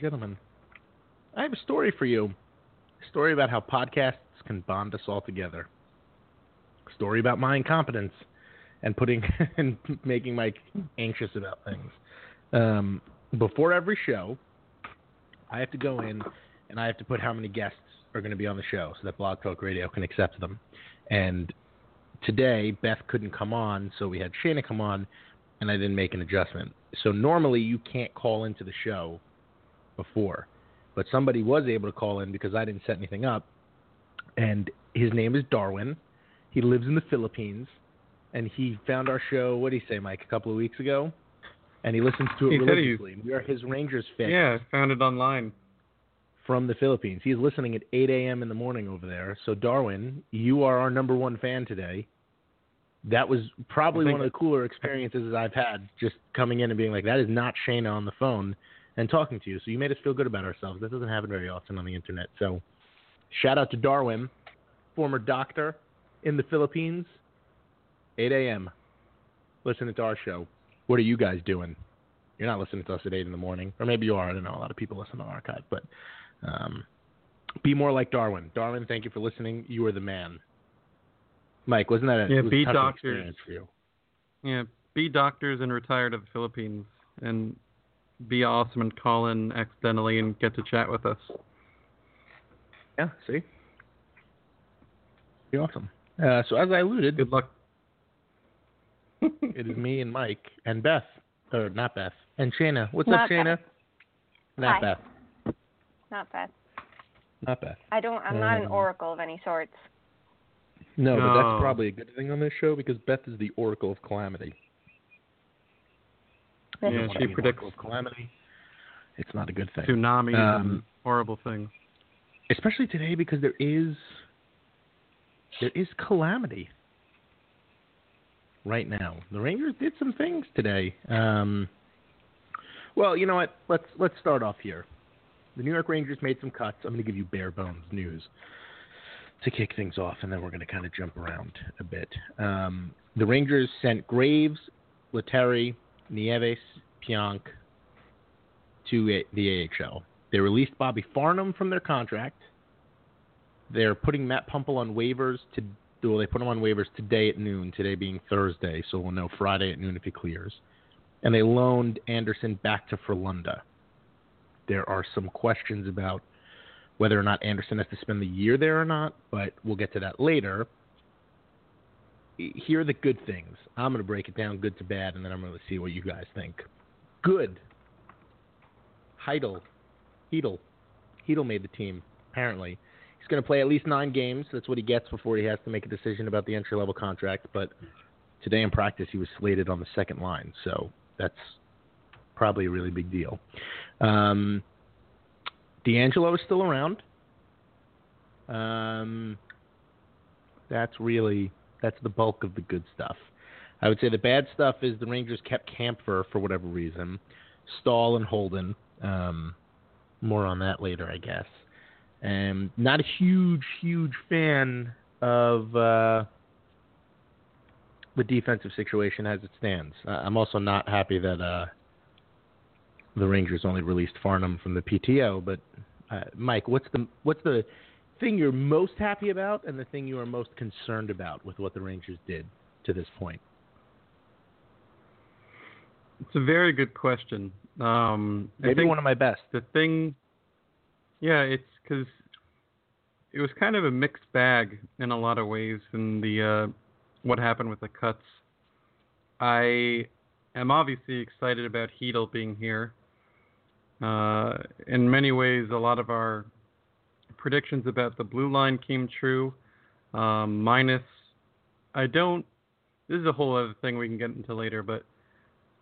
gentlemen. I have a story for you. A story about how podcasts can bond us all together. A story about my incompetence and putting and making Mike anxious about things. Um, before every show, I have to go in and I have to put how many guests are going to be on the show so that Blog Talk Radio can accept them. And today, Beth couldn't come on, so we had Shayna come on, and I didn't make an adjustment. So normally you can't call into the show before, but somebody was able to call in because I didn't set anything up, and his name is Darwin. He lives in the Philippines, and he found our show. What did he say, Mike? A couple of weeks ago, and he listens to it He religiously. We are his Rangers fans Yeah, found it online. from the Philippines. He's listening at 8 a.m. in the morning over there. So, Darwin, you are our number one fan today. That was probably one of the cooler experiences I've had, just coming in and being like, that is not Shayna on the phone and talking to you. So, you made us feel good about ourselves. That doesn't happen very often on the internet. So, shout out to Darwin, former doctor in the Philippines, 8 a.m., listening to our show. What are you guys doing? You're not listening to us at 8 in the morning. Or maybe you are. I don't know. A lot of people listen to Archive. But um, be more like Darwin. Darwin, thank you for listening. You are the man. Mike, wasn't that a, Yeah, a be tough doctors. experience for you? Yeah, be doctors and retire to the Philippines and be awesome and call in accidentally and get to chat with us. Yeah, see? Be awesome. Uh, so, as I alluded, Good luck. it is me and Mike and Beth. Or not Beth. And Shana. What's Not up, Shana? Beth. Not Hi. Beth. Not Beth. Not Beth. I don't. I'm not an Um, oracle of any sorts. No, but that's probably a good thing on this show because Beth is the Oracle of Calamity. Yeah, she predicts Calamity. It's not a good thing. Tsunamis Um, horrible things. especially today because there is there is calamity right now. The Rangers did some things today. Um, well, you know what? Let's let's start off here. The New York Rangers made some cuts. I'm going to give you bare bones news to kick things off, and then we're going to kind of jump around a bit. Um, the Rangers sent Graves, Letary, Nieves, Pionk to the AHL. They released Bobby Farnham from their contract. They're putting Matt Puempel on waivers to well, they put him on waivers today at noon, today being Thursday, so we'll know Friday at noon if he clears. And they loaned Andersson back to Frölunda. There are some questions about whether or not Andersson has to spend the year there or not, but we'll get to that later. Here are the good things. I'm going to break it down good to bad, and then I'm going to see what you guys think. Good. Chytil. Chytil. Chytil made the team, apparently. He's going to play at least nine games. That's what he gets before he has to make a decision about the entry level contract. But today in practice, he was slated on the second line. So that's probably a really big deal. Um, D'Angelo is still around. Um, that's really that's the bulk of the good stuff. I would say the bad stuff is the Rangers kept Kampfer for whatever reason. Staal and Holden. Um, more on that later, I guess. And not a huge, huge fan of uh, the defensive situation as it stands. I'm also not happy that uh, the Rangers only released Farnham from the PTO. But uh, Mike, what's the what's the thing you're most happy about, and the thing you are most concerned about with what the Rangers did to this point? It's a very good question. Um, I Maybe think one of my best. the thing, yeah, it's because it was kind of a mixed bag in a lot of ways in the uh, what happened with the cuts. I am obviously excited about Chytil being here. Uh, in many ways, a lot of our predictions about the blue line came true. Um, minus, I don't. This is a whole other thing we can get into later, but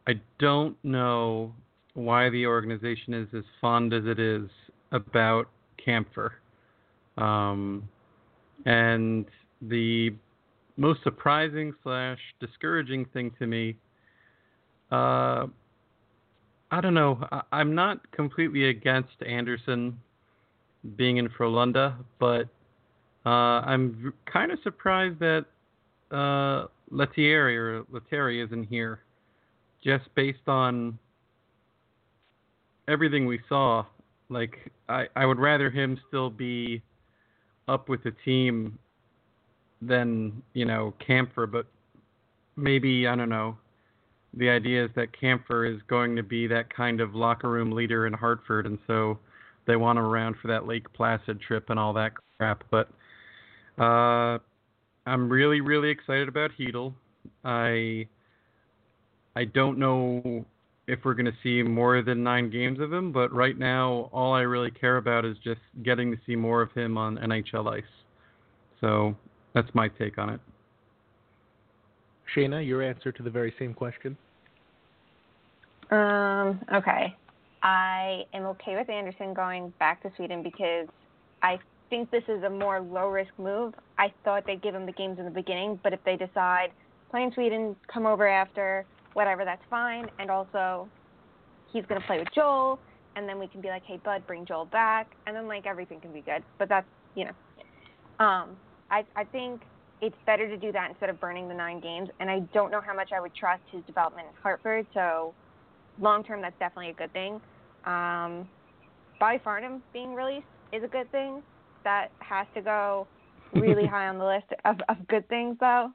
I don't know why the organization is as fond as it is about Kampfer. Um, and the most surprising slash discouraging thing to me, uh, I don't know. I, I'm not completely against Andersson being in Frolunda, but uh, I'm kind of surprised that uh, Lettieri or Lettieri isn't here, just based on everything we saw. Like I, I would rather him still be up with the team than you know Kampfer, but maybe I don't know. The idea is that Kampfer is going to be that kind of locker room leader in Hartford, and so they want him around for that Lake Placid trip and all that crap. But uh, I'm really, really excited about Chytil. I I don't know if we're going to see more than nine games of him, but right now, all I really care about is just getting to see more of him on NHL ice. So that's my take on it. Shayna, your answer to the very same question. Um, okay. I am okay with Andersson going back to Sweden because I think this is a more low risk move. I thought they'd give him the games in the beginning, but if they decide play in Sweden, come over after, whatever, that's fine. And also, he's going to play with Joel, and then we can be like, hey, bud, bring Joel back, and then like everything can be good. But that's you know, um, I I think it's better to do that instead of burning the nine games. And I don't know how much I would trust his development in Hartford, so long term, that's definitely a good thing. Um, Bobby Farnham being released is a good thing. That has to go really high on the list of, of good things, though.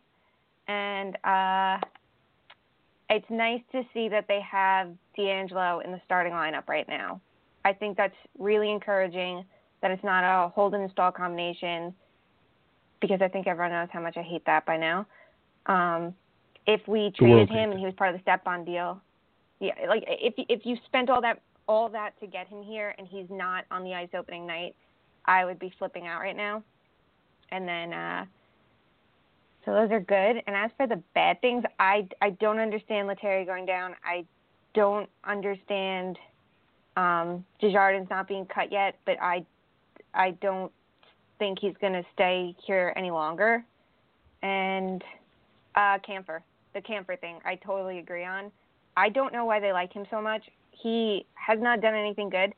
And uh, it's nice to see that they have DeAngelo in the starting lineup right now. I think that's really encouraging that it's not a Holden-Staal combination because I think everyone knows how much I hate that by now. Um, if we traded him and he was part of the Stepan deal, yeah, like if if you spent all that all that to get him here and he's not on the ice opening night, I would be flipping out right now. And then uh so those are good. And as for the bad things, I I don't understand Lettieri going down. I don't understand um Desjardins not being cut yet, but I I don't think he's going to stay here any longer. And uh Kampfer, the Kampfer thing, I totally agree on. I don't know why they like him so much. He has not done anything good.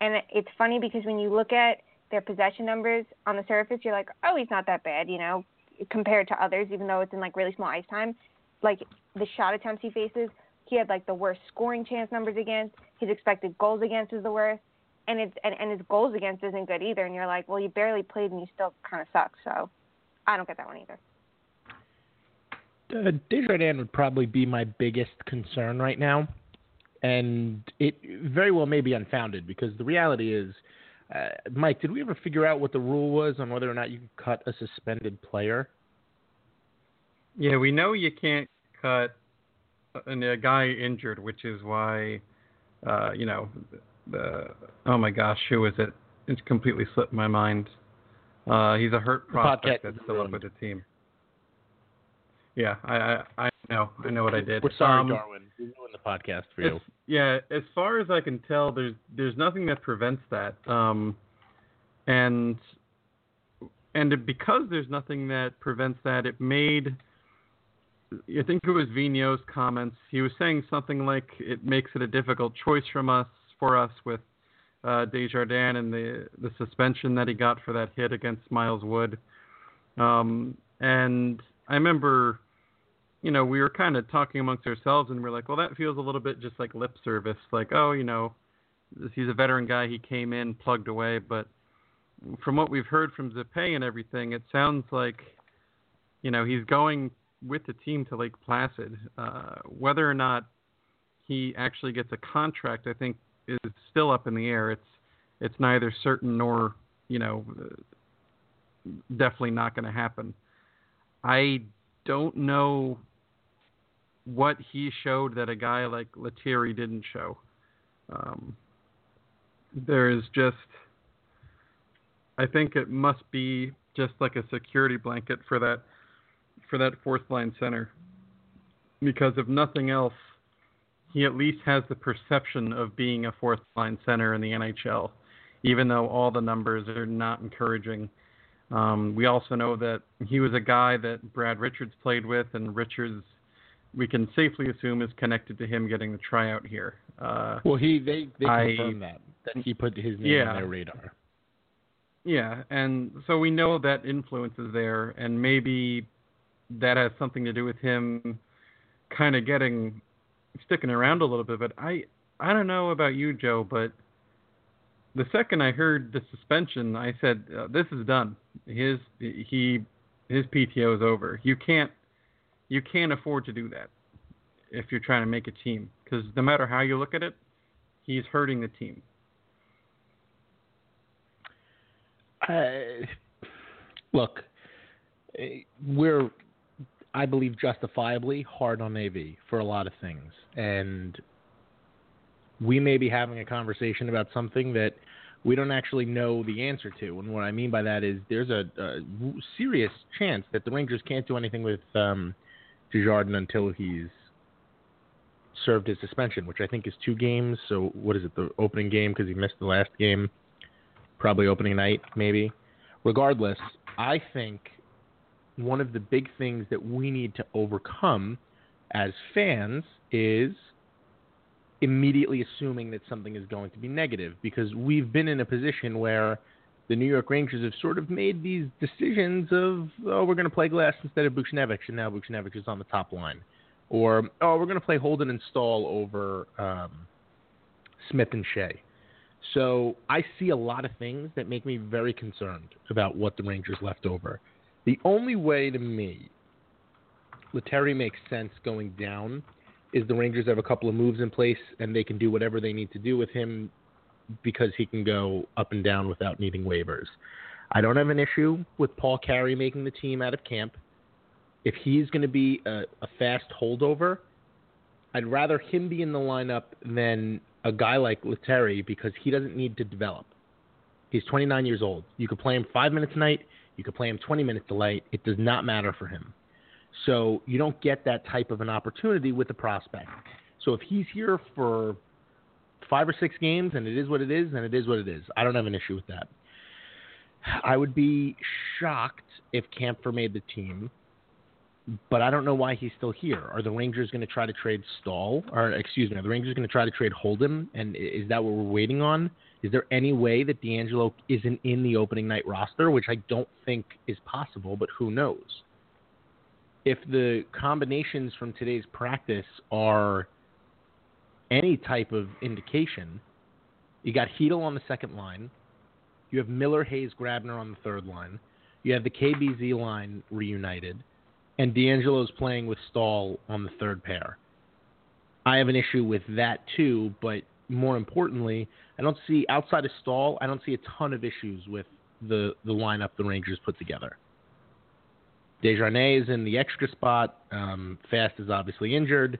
And it's funny because when you look at their possession numbers on the surface, you're like, oh, he's not that bad, you know, compared to others, even though it's in like really small ice time. Like the shot attempts he faces, he had like the worst scoring chance numbers against. His expected goals against is the worst. And it's and, and his goals against isn't good either. And you're like, well, you barely played and you still kind of suck. So I don't get that one either. Uh, Desjardins would probably be my biggest concern right now, and it very well may be unfounded because the reality is, uh, Mike, did we ever figure out what the rule was on whether or not you could cut a suspended player? Yeah, we know you can't cut a, a guy injured, which is why, uh, you know, the oh my gosh, who is it? It's completely slipped my mind. Uh, he's a hurt prospect that's still up with the team. Yeah, I, I I know I know what I did. We're sorry, Um, Darwin. We're doing the podcast for you. Yeah, as far as I can tell, there's there's nothing that prevents that. Um, and and because there's nothing that prevents that, it made. I think it was Vigneault's comments. He was saying something like it makes it a difficult choice from us for us with uh, Desjardins and the the suspension that he got for that hit against Miles Wood. Um, and I remember you know, we were kind of talking amongst ourselves, and we're like, well, that feels a little bit just like lip service, like, oh, you know, he's a veteran guy, he came in, plugged away, but from what we've heard from Zipay and everything, it sounds like, you know, he's going with the team to Lake Placid. Uh, whether or not he actually gets a contract, I think, is still up in the air. It's it's neither certain nor, you know, definitely not going to happen. I don't know what he showed that a guy like Lettieri didn't show. Um, there is just, I think it must be just like a security blanket for that for that fourth line center, because if nothing else, he at least has the perception of being a fourth line center in the NHL, even though all the numbers are not encouraging. Um, we also know that he was a guy that Brad Richards played with, and Richards, we can safely assume, is connected to him getting the tryout here. Uh, well, he they they I- confirmed that that he put his name Yeah. on their radar. Yeah, and so we know that influence is there, and maybe that has something to do with him kind of getting sticking around a little bit. But I I don't know about you, Joe, but the second I heard the suspension, I said uh, this is done. His he his PTO is over. You can't you can't afford to do that if you're trying to make a team because no matter how you look at it, he's hurting the team. Uh, look, eh, we're, I believe, justifiably hard on AV for a lot of things, and we may be having a conversation about something that we don't actually know the answer to. And what I mean by that is there's a, a serious chance that the Rangers can't do anything with um, Desjardins until he's served his suspension, which I think is two games. So what is it? The opening game because he missed the last game probably opening night, maybe. Regardless, I think one of the big things that we need to overcome as fans is immediately assuming that something is going to be negative because we've been in a position where the New York Rangers have sort of made these decisions of, oh, we're going to play Glass instead of Buchnevich, and now Buchnevich is on the top line. Or, oh, we're going to play Holden and Stahl over um, Smith and Shea. So I see a lot of things that make me very concerned about what the Rangers left over. The only way to me Lettieri makes sense going down is the Rangers have a couple of moves in place and they can do whatever they need to do with him because he can go up and down without needing waivers. I don't have an issue with Paul Carey making the team out of camp. If he's going to be a, a fast holdover, I'd rather him be in the lineup than a guy like Lettieri because he doesn't need to develop. He's 29 years old. You could play him five minutes a night. You could play him 20 minutes a night. It does not matter for him. So you don't get that type of an opportunity with the prospect. So if he's here for five or six games and it is what it is, and it is what it is. I don't have an issue with that. I would be shocked if Kampfer made the team, but I don't know why he's still here. Are the Rangers going to try to trade Staal, Or excuse me, are the Rangers going to try to trade Holden? And is that what we're waiting on? Is there any way that D'Angelo isn't in the opening night roster, which I don't think is possible, but who knows? If the combinations from today's practice are any type of indication, you got Chytil on the second line, you have Miller, Hayes, Grabner on the third line, you have the KBZ line reunited, and D'Angelo's playing with Staal on the third pair. I have an issue with that too, but more importantly, I don't see outside of Staal, I don't see a ton of issues with the the lineup the Rangers put together. Desjardins is in the extra spot. Um, Fast is obviously injured.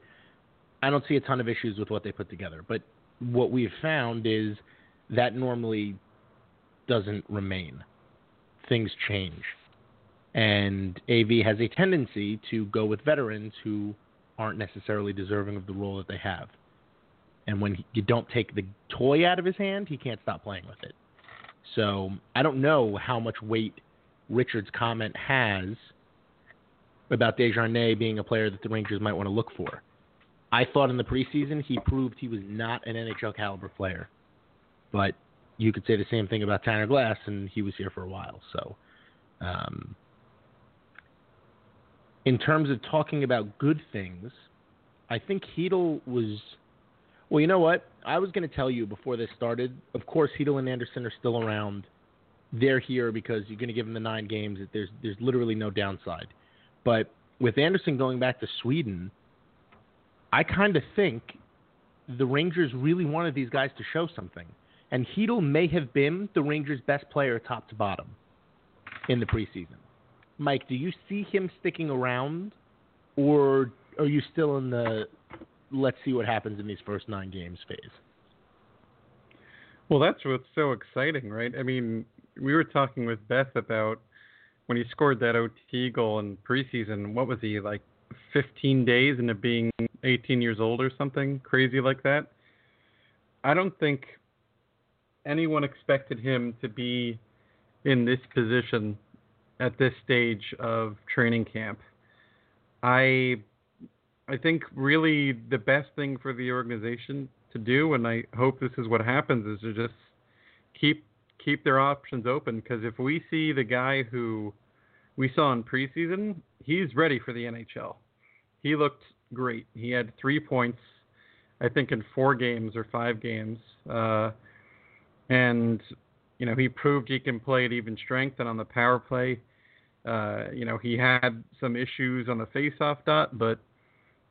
I don't see a ton of issues with what they put together, but what we've found is that normally doesn't remain. Things change. And AV has a tendency to go with veterans who aren't necessarily deserving of the role that they have. And when he, you don't take the toy out of his hand, he can't stop playing with it. So I don't know how much weight Richard's comment has about Desjardins being a player that the Rangers might want to look for. I thought in the preseason he proved he was not an NHL caliber player. But you could say the same thing about Tanner Glass, and he was here for a while. So um, in terms of talking about good things, I think Chytil was. Well, you know what? I was going to tell you before this started. Of course, Chytil and Andersson are still around. They're here because you're going to give them the nine games. There's there's literally no downside. But with Andersson going back to Sweden, I kind of think the Rangers really wanted these guys to show something. And Chytil may have been the Rangers' best player top to bottom in the preseason. Mike, do you see him sticking around, or are you still in the let's see what happens in these first nine games phase? Well, that's what's so exciting, right? I mean, we were talking with Beth about when he scored that OT goal in preseason. What was he like, 15 days into being 18 years old or something crazy like that? I don't think anyone expected him to be in this position at this stage of training camp. I I think really the best thing for the organization to do, and I hope this is what happens, is to just keep keep their options open. Because if we see the guy who we saw in preseason, he's ready for the NHL. He looked great. He had three points, I think, in four games or five games. Uh, and you know he proved he can play at even strength and on the power play. Uh, you know he had some issues on the face-off dot, but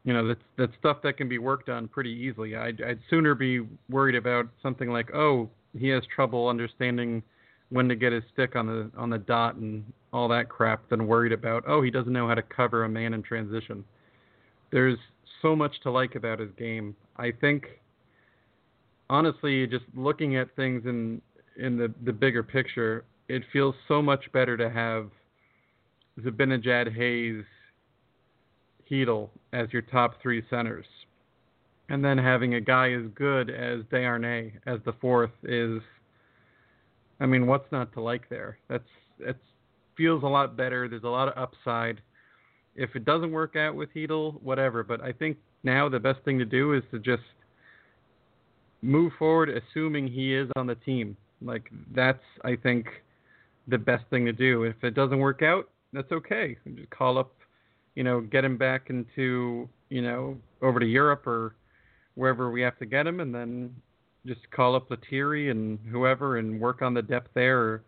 you know that's that's stuff that can be worked on pretty easily. I'd, I'd sooner be worried about something like oh he has trouble understanding when to get his stick on the on the dot and all that crap than worried about oh he doesn't know how to cover a man in transition. There's so much to like about his game. I think honestly, just looking at things in in the the bigger picture, it feels so much better to have Zibanejad, Hayes, Chytil as your top three centers, and then having a guy as good as Desharnais as the fourth is. I mean, what's not to like there? That's it feels a lot better. There's a lot of upside. If it doesn't work out with Chytil, whatever. But I think now the best thing to do is to just move forward assuming he is on the team. Like that's I think the best thing to do. If it doesn't work out, that's okay. Just call up, you know, get him back into, you know, over to Europe or wherever we have to get him and then just call up Lettieri and whoever and work on the depth there. Or,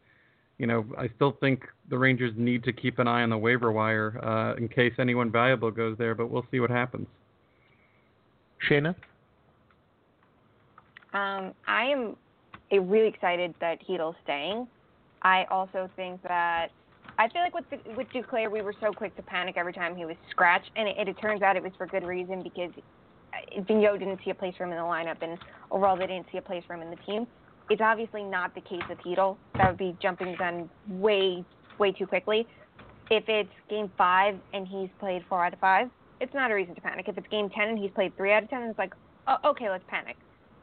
you know, I still think the Rangers need to keep an eye on the waiver wire uh, in case anyone valuable goes there, but we'll see what happens. Shayna? Um, I am really excited that Chytil's staying. I also think that I feel like with the, with Duclair, we were so quick to panic every time he was scratched, and it, it turns out it was for good reason because uh, Vigneault didn't see a place for him in the lineup, and overall they didn't see a place for him in the team. It's obviously not the case with Chytil. That would be jumping the gun way, way too quickly. If it's game five and he's played four out of five, it's not a reason to panic. If it's game ten and he's played three out of ten, it's like, oh, okay, let's panic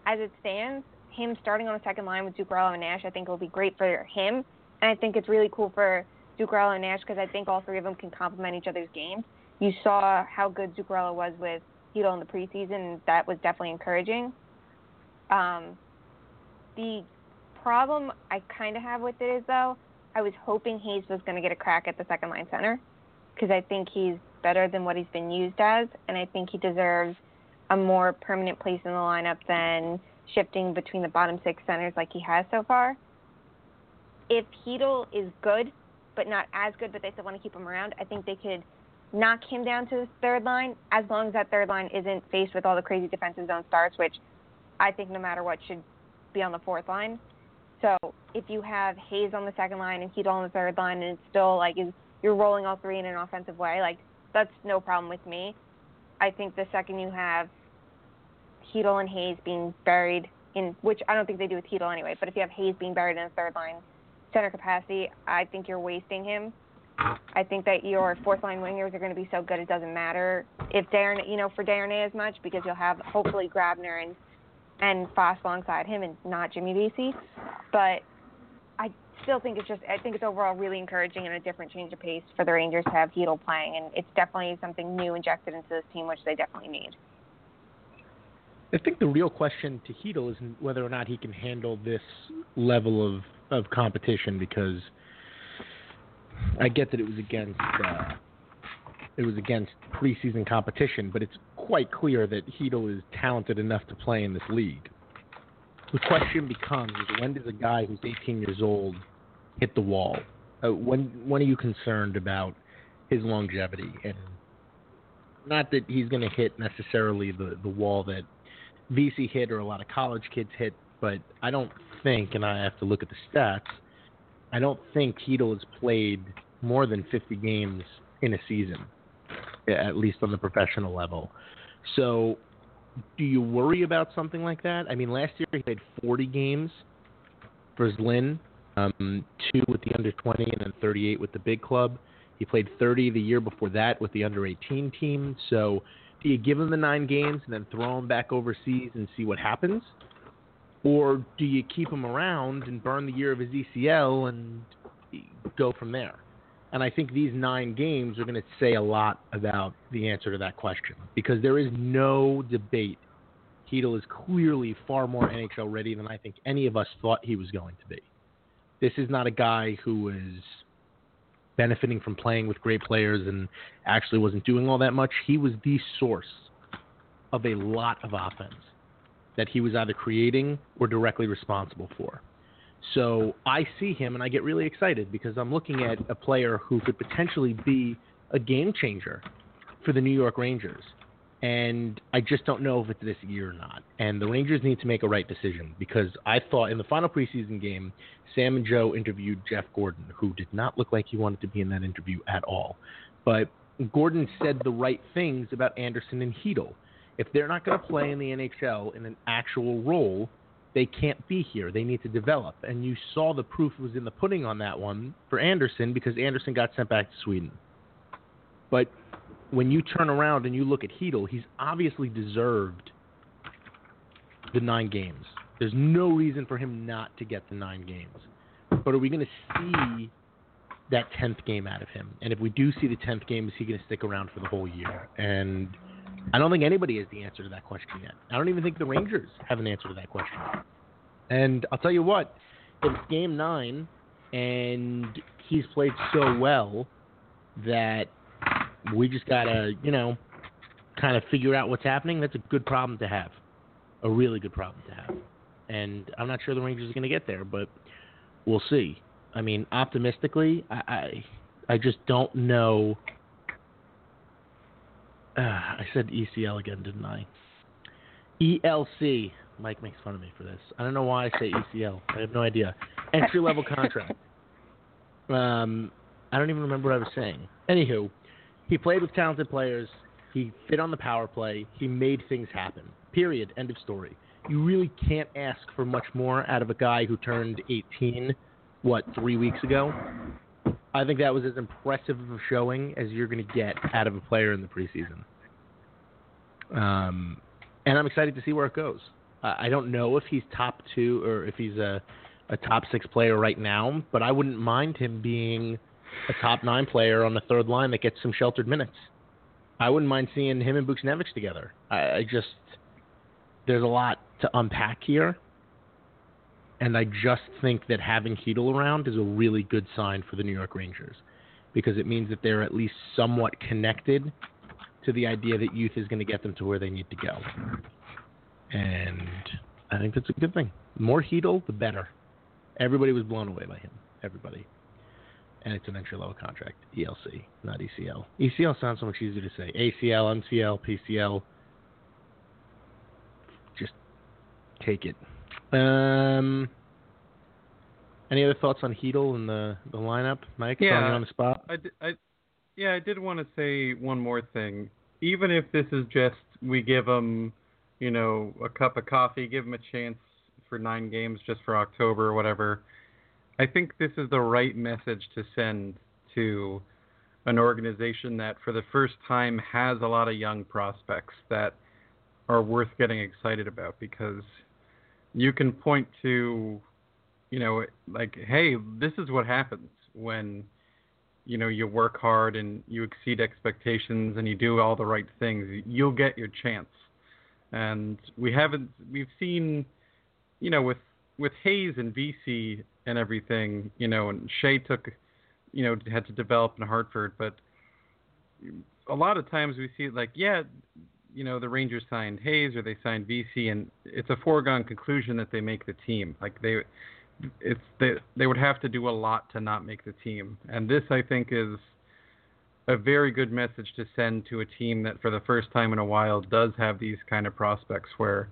as it stands, him starting on the second line with Zuccarello and Nash, I think will be great for him. And I think it's really cool for Zuccarello and Nash because I think all three of them can complement each other's games. You saw how good Zuccarello was with Chytil in the preseason, that was definitely encouraging. Um, the problem I kind of have with it is, though, I was hoping Hayes was going to get a crack at the second line center because I think he's better than what he's been used as, and I think he deserves – a more permanent place in the lineup than shifting between the bottom six centers like he has so far. If Chytil is good, but not as good, but they still want to keep him around, I think they could knock him down to the third line as long as that third line isn't faced with all the crazy defensive zone starts, which I think no matter what should be on the fourth line. So if you have Hayes on the second line and Chytil on the third line, and it's still like you're rolling all three in an offensive way, like that's no problem with me. I think the second you have Chytil and Hayes being buried in, which I don't think they do with Chytil anyway, but if you have Hayes being buried in a third line center capacity, I think you're wasting him. I think that your fourth line wingers are going to be so good it doesn't matter if Darren, you know, for Darren as much because you'll have hopefully Grabner and and Fast alongside him and not Jimmy Vesey. But I still think it's just I think it's overall really encouraging and a different change of pace for the Rangers to have Chytil playing, and it's definitely something new injected into this team, which they definitely need. I think the real question to Chytil is whether or not he can handle this level of, of competition because I get that it was against uh, it was against preseason competition, but it's quite clear that Chytil is talented enough to play in this league. The question becomes: when does a guy who's 18 years old hit the wall? Uh, when when are you concerned about his longevity? And not that he's going to hit necessarily the the wall that Vesey hit or a lot of college kids hit, but I don't think, and I have to look at the stats. I don't think Chytil has played more than 50 games in a season, at least on the professional level. So, do you worry about something like that? I mean, last year he played 40 games for Zlin, um, two with the under 20 and then 38 with the big club. He played 30 the year before that with the under 18 team. So, do you give him the nine games and then throw him back overseas and see what happens? Or do you keep him around and burn the year of his ECL and go from there? And I think these nine games are going to say a lot about the answer to that question because there is no debate. Chytil is clearly far more NHL ready than I think any of us thought he was going to be. This is not a guy who is benefiting from playing with great players and actually wasn't doing all that much. He was the source of a lot of offense that he was either creating or directly responsible for. So I see him and I get really excited because I'm looking at a player who could potentially be a game changer for the New York Rangers. And I just don't know if it's this year or not. And the Rangers need to make a right decision because I thought in the final preseason game, Sam and Joe interviewed Jeff Gorton, who did not look like he wanted to be in that interview at all. But Gordon said the right things about Andersson and Chytil. If they're not going to play in the NHL in an actual role, they can't be here. They need to develop. And you saw the proof was in the pudding on that one for Andersson because Andersson got sent back to Sweden. But when you turn around and you look at Chytil, he's obviously deserved the nine games. There's no reason for him not to get the nine games. But are we going to see that 10th game out of him? And if we do see the 10th game, is he going to stick around for the whole year? And I don't think anybody has the answer to that question yet. I don't even think the Rangers have an answer to that question. And I'll tell you what, it's game nine and he's played so well that we just got to, you know, kind of figure out what's happening, that's a good problem to have. A really good problem to have. And I'm not sure the Rangers are going to get there, but we'll see. I mean, optimistically, I, I, I just don't know uh, I said ECL again, didn't I? ELC. Mike makes fun of me for this. I don't know why I say ECL. I have no idea. Entry level contract. Um, I don't even remember what I was saying. Anywho, he played with talented players. He fit on the power play. He made things happen. Period. End of story. You really can't ask for much more out of a guy who turned 18, what, three weeks ago? I think that was as impressive of a showing as you're going to get out of a player in the preseason. Um, and I'm excited to see where it goes. Uh, I don't know if he's top two or if he's a, a top six player right now, but I wouldn't mind him being a top nine player on the third line that gets some sheltered minutes. I wouldn't mind seeing him and Buchnevich together. I, I just there's a lot to unpack here and I just think that having Chytil around is a really good sign for the New York Rangers because it means that they're at least somewhat connected to the idea that youth is going to get them to where they need to go. And I think that's a good thing. More Chytil, the better. Everybody was blown away by him. Everybody. And it's an entry level contract. ELC, not ECL. ECL sounds so much easier to say. ACL, MCL, PCL. Just take it. Um, any other thoughts on Chytil and the the lineup, Mike? Yeah, on the spot. I, I, yeah, I did want to say one more thing. Even if this is just we give them, you know, a cup of coffee, give them a chance for nine games just for October or whatever. I think this is the right message to send to an organization that, for the first time, has a lot of young prospects that are worth getting excited about because you can point to, you know, like, hey, this is what happens when, you know, you work hard and you exceed expectations and you do all the right things. You'll get your chance. And we haven't, we've seen, you know, with with Hayes and Vesey and everything, you know, and Skjei took, you know, had to develop in Hartford, but a lot of times we see it like, yeah, you know, the Rangers signed Hayes or they signed Vesey, and it's a foregone conclusion that they make the team. Like they, it's they they would have to do a lot to not make the team, and this I think is a very good message to send to a team that for the first time in a while does have these kind of prospects where,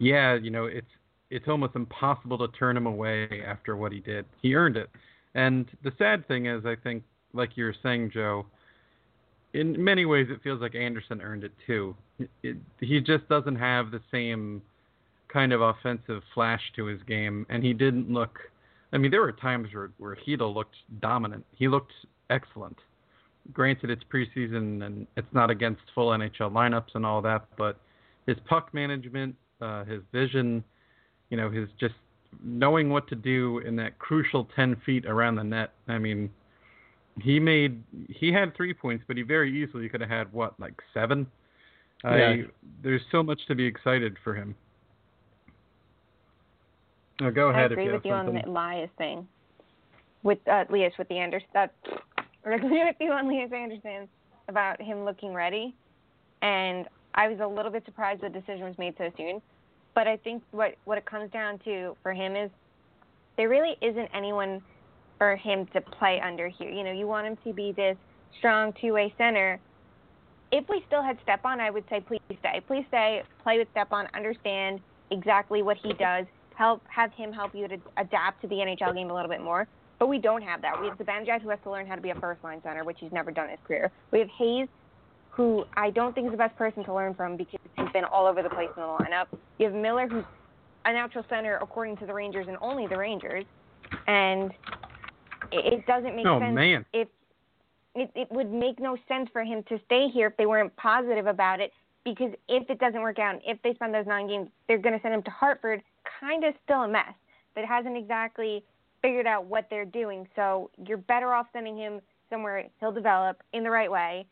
yeah, you know, it's it's almost impossible to turn him away after what he did. He earned it. And the sad thing is, I think, like you were saying, Joe, in many ways it feels like Andersson earned it too. It, it, he just doesn't have the same kind of offensive flash to his game, and he didn't look. I mean, there were times where where looked dominant. He looked excellent. Granted, it's preseason and it's not against full NHL lineups and all that, but his puck management, uh, his vision, you know, his just knowing what to do in that crucial 10 feet around the net. I mean, he made he had three points, but he very easily could have had what like seven. Yeah. I, there's so much to be excited for him. Go ahead. I agree you with you something. on the Elias thing. With uh, Lias, with the Andersson, uh, I agree with you on Lias Andersson about him looking ready, and I was a little bit surprised the decision was made so soon. But I think what what it comes down to for him is there really isn't anyone for him to play under here. You know, you want him to be this strong two-way center. If we still had Stepan, I would say please stay. Please stay, play with Stepan, understand exactly what he does, help have him help you to adapt to the NHL game a little bit more. But we don't have that. We have Zibanejad who has to learn how to be a first line center, which he's never done in his career. We have Hayes who I don't think is the best person to learn from because he's been all over the place in the lineup. You have Miller, who's a natural center according to the Rangers and only the Rangers, and it doesn't make oh, sense man. if it, it would make no sense for him to stay here if they weren't positive about it. Because if it doesn't work out, and if they spend those nine games, they're going to send him to Hartford, kind of still a mess that hasn't exactly figured out what they're doing. So you're better off sending him somewhere he'll develop in the right way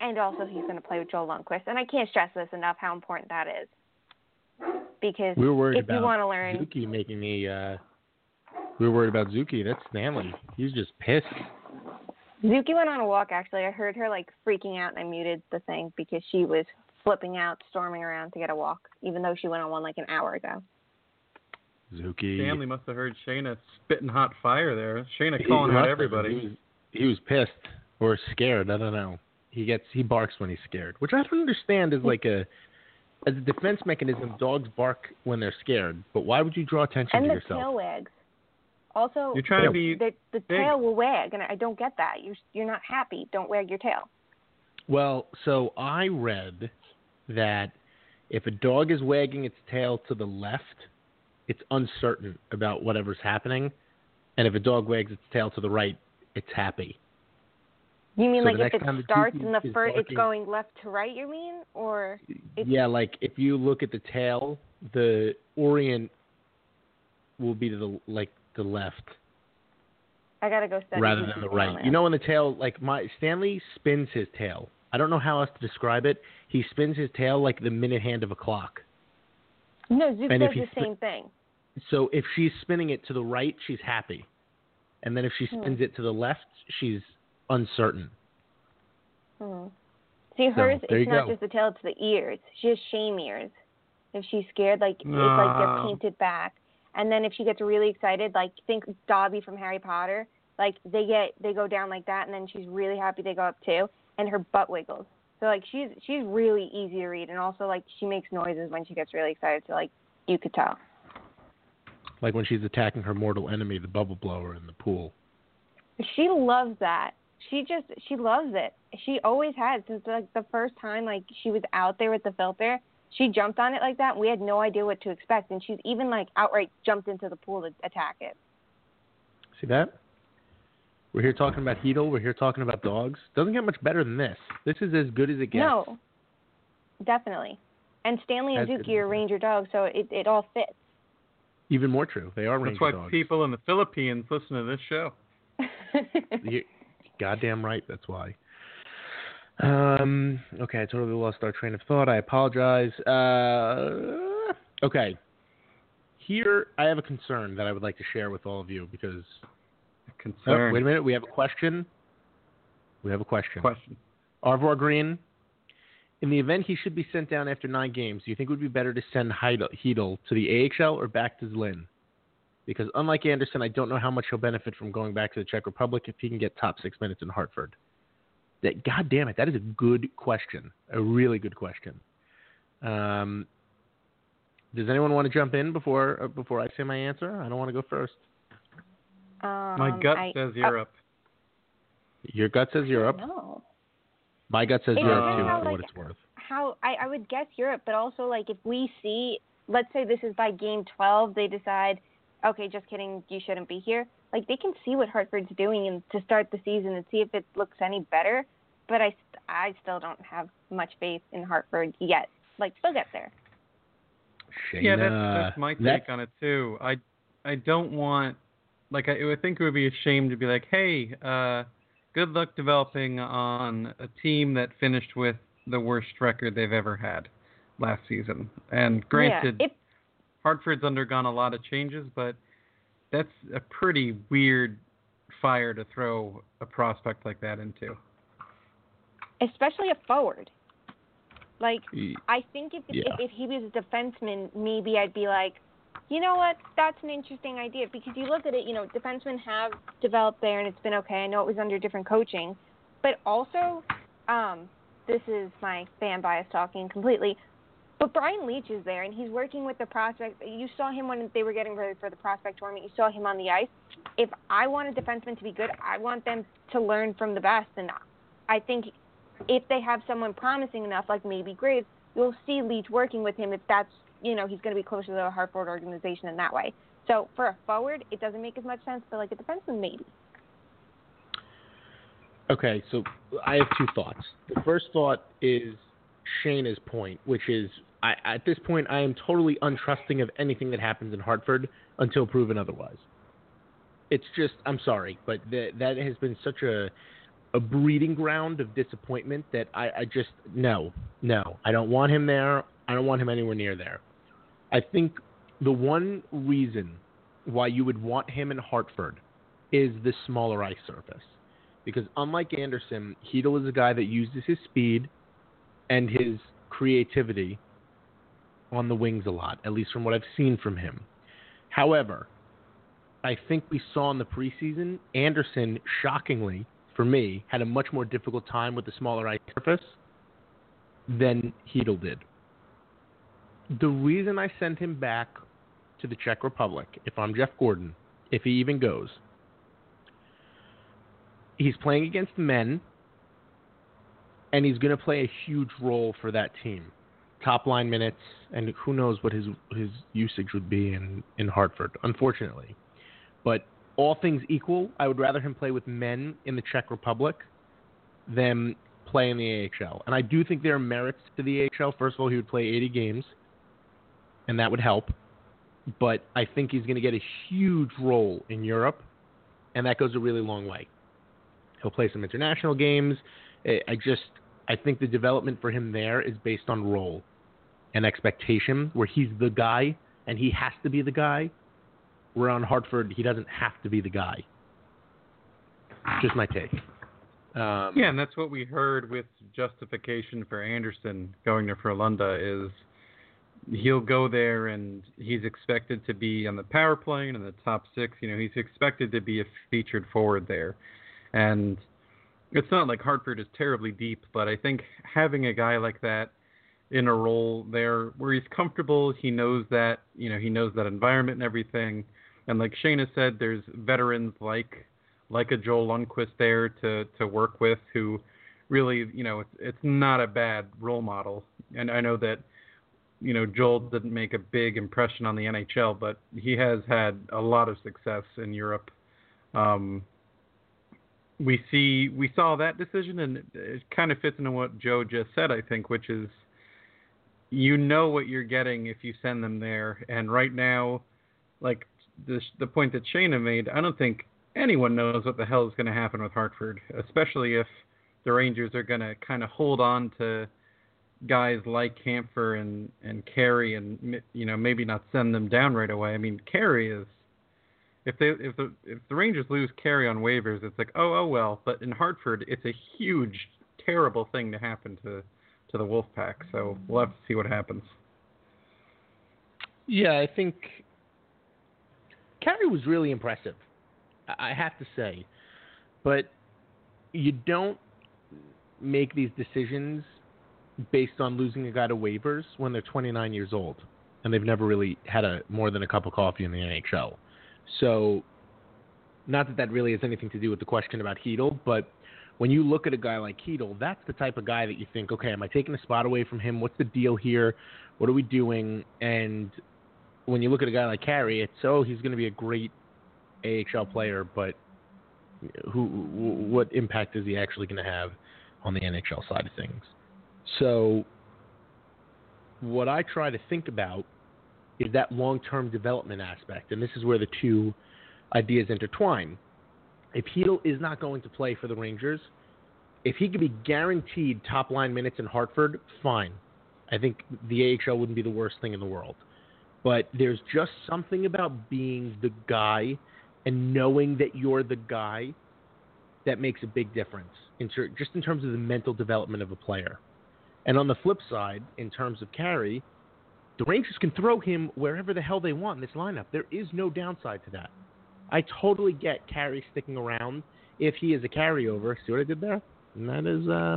and also he's going to play with Joel Lundqvist. And I can't stress this enough how important that is. Because we were worried if about you want to learn, Zuki making me. Uh, we were worried about Zuki. That's Stanley. He's just pissed. Zuki went on a walk. Actually, I heard her like freaking out, and I muted the thing because she was flipping out, storming around to get a walk, even though she went on one like an hour ago. Zuki. Stanley must have heard Shayna spitting hot fire there. Shayna calling out everybody. He was, he was pissed or scared. I don't know he gets he barks when he's scared, which I don't understand is like a as a defense mechanism. Dogs bark when they're scared, but why would you draw attention and to the yourself? tail wags. Also, You're trying to be the, the big. tail will wag, and I don't get that. You're you're not happy. Don't wag your tail. Well, so I read that if a dog is wagging its tail to the left, it's uncertain about whatever's happening, and if a dog wags its tail to the right, it's happy. You mean So like if it starts in the is first, it's going left to right? You mean, or it's, Yeah, like if you look at the tail, the orient will be to the like the left I gotta go study rather than the right. You know when the tail like my Stanley spins his tail. I don't know how else to describe it. He spins his tail like the minute hand of a clock. No, Zook and if does the spin- same thing. So if she's spinning it to the right, she's happy. And then if she Hmm. spins it to the left, she's uncertain. Hmm. See, hers, there it's not go. just the tail, it's the ears. She has shame ears. If she's scared, like, it's like they're painted back. And then if she gets really excited, like, think Dobby from Harry Potter, like, they get, they go down like that, and then she's really happy they go up too, and her butt wiggles. So, like, she's, she's really easy to read, and also, like, she makes noises when she gets really excited, so, like, you could tell. Like when she's attacking her mortal enemy, the bubble blower in the pool. She loves that. She just she loves it. She always has since like the first time like she was out there with the filter. She jumped on it like that. And we had no idea what to expect, and she's even like outright jumped into the pool to attack it. See that? We're here talking about Chytil. We're here talking about dogs. Doesn't get much better than this. This is as good as it gets. No, definitely. And Stanley and That's Zuki are ranger dogs, so it it all fits. Even more true. They are That's ranger why dogs. people in the Philippines listen to this show. You're goddamn right. That's why. Um. Okay, I totally lost our train of thought. I apologize. Uh. Okay. Here, I have a concern that I would like to share with all of you because. Oh, Concern. wait a minute. We have a question. We have a question. Question. Arvor Green, in the event he should be sent down after nine games, do you think it would be better to send Chytil to the AHL or back to Zlin? Because unlike Andersson, I don't know how much he'll benefit from going back to the Czech Republic if he can get top six minutes in Hartford. That, God damn it, that is a good question, a really good question. Um, does anyone want to jump in before uh, before I say my answer? I don't want to go first. Um, My gut I, says uh, Europe. Your gut says Europe. No. My gut says It Europe too, how, for what it's worth. How I, I would guess Europe, but also like if we see, let's say this is by game 12, they decide, okay, just kidding, you shouldn't be here. Like they can see what Hartford's doing and to start the season and see if it looks any better. But I, I still don't have much faith in Hartford yet. Like they'll get there. Yeah, that's, that's my take that's- on it too. I I don't want like I, I think it would be a shame to be like, hey, uh, good luck developing on a team that finished with the worst record they've ever had last season. And granted, yeah, if Hartford's undergone a lot of changes, but that's a pretty weird fire to throw a prospect like that into. Especially a forward. Like I think if, Yeah. if if he was a defenseman, maybe I'd be like, you know what, that's an interesting idea because you look at it, you know, defensemen have developed there and it's been okay. I know it was under different coaching, but also, um, this is my fan bias talking completely. But Brian Leetch is there and he's working with the prospect. You saw him when they were getting ready for the prospect tournament. You saw him on the ice. If I want a defenseman to be good, I want them to learn from the best. And I think if they have someone promising enough, like maybe Graves, you'll see Leetch working with him if that's, you know, he's going to be closer to the Hartford organization in that way. So for a forward, it doesn't make as much sense, but like a defenseman, maybe. Okay, so I have two thoughts. The first thought is Shayna's point, which is I, at this point I am totally untrusting of anything that happens in Hartford until proven otherwise. It's just I'm sorry, but that that has been such a a breeding ground of disappointment that I, I just no no I don't want him there. I don't want him anywhere near there. I think the one reason why you would want him in Hartford is the smaller ice surface because unlike Andersson, Chytil is a guy that uses his speed and his creativity on the wings a lot, at least from what I've seen from him. However, I think we saw in the preseason, Andersson, shockingly for me, had a much more difficult time with the smaller ice surface than Chytil did. The reason I sent him back to the Czech Republic, if I'm Jeff Gorton, if he even goes, he's playing against men, and he's going to play a huge role for that team. Top line minutes, and who knows what his his usage would be in in Hartford. Unfortunately, but all things equal, I would rather him play with men in the Czech Republic than play in the AHL. And I do think there are merits to the AHL. First of all, he would play 80 games, and that would help. But I think he's going to get a huge role in Europe, and that goes a really long way. He'll play some international games. I just I think the development for him there is based on role and expectation, where he's the guy and he has to be the guy. Where on Hartford, he doesn't have to be the guy. Just my take. Um, Yeah, and that's what we heard with justification for Andersson going to Frölunda is he'll go there and he's expected to be on the power play and in the top six. You know, he's expected to be a featured forward there, and it's not like Hartford is terribly deep, but I think having a guy like that in a role there where he's comfortable, he knows that you know he knows that environment and everything, and like Shayna said, there's veterans like like a Joel Lundqvist there to to work with who really you know it's it's not a bad role model, and I know that you know Joel didn't make a big impression on the NHL, but he has had a lot of success in Europe. Um, we see we saw that decision, and it, it kind of fits into what Joe just said, I think, which is you know what you're getting if you send them there, and right now, like the the point that Shayna made, I don't think anyone knows what the hell is going to happen with Hartford, especially if the Rangers are going to kind of hold on to guys like Kampfer and and Carey, and you know maybe not send them down right away. I mean, Carey is if they if the if the Rangers lose Carey on waivers, it's like oh oh well. But in Hartford, it's a huge, terrible thing to happen to to the Wolfpack. So we'll have to see what happens. Yeah, I think Carey was really impressive. I have to say, but you don't make these decisions based on losing a guy to waivers when they're 29 years old and they've never really had a more than a cup of coffee in the NHL. So, not that that really has anything to do with the question about Chytil, but when you look at a guy like Chytil, that's the type of guy that you think, okay, am I taking a spot away from him? What's the deal here? What are we doing? And when you look at a guy like Carey, it's oh, he's going to be a great AHL player, but who, what impact is he actually going to have on the NHL side of things? So, what I try to think about is that long-term development aspect, and this is where the two ideas intertwine. If Chytil is not going to play for the Rangers, if he could be guaranteed top line minutes in Hartford, fine. I think the AHL wouldn't be the worst thing in the world. But there's just something about being the guy and knowing that you're the guy that makes a big difference, in ter- just in terms of the mental development of a player. And on the flip side, in terms of Carey, the Rangers can throw him wherever the hell they want in this lineup. There is no downside to that. I totally get Carey sticking around if he is a carryover. See what I did there? And that is uh,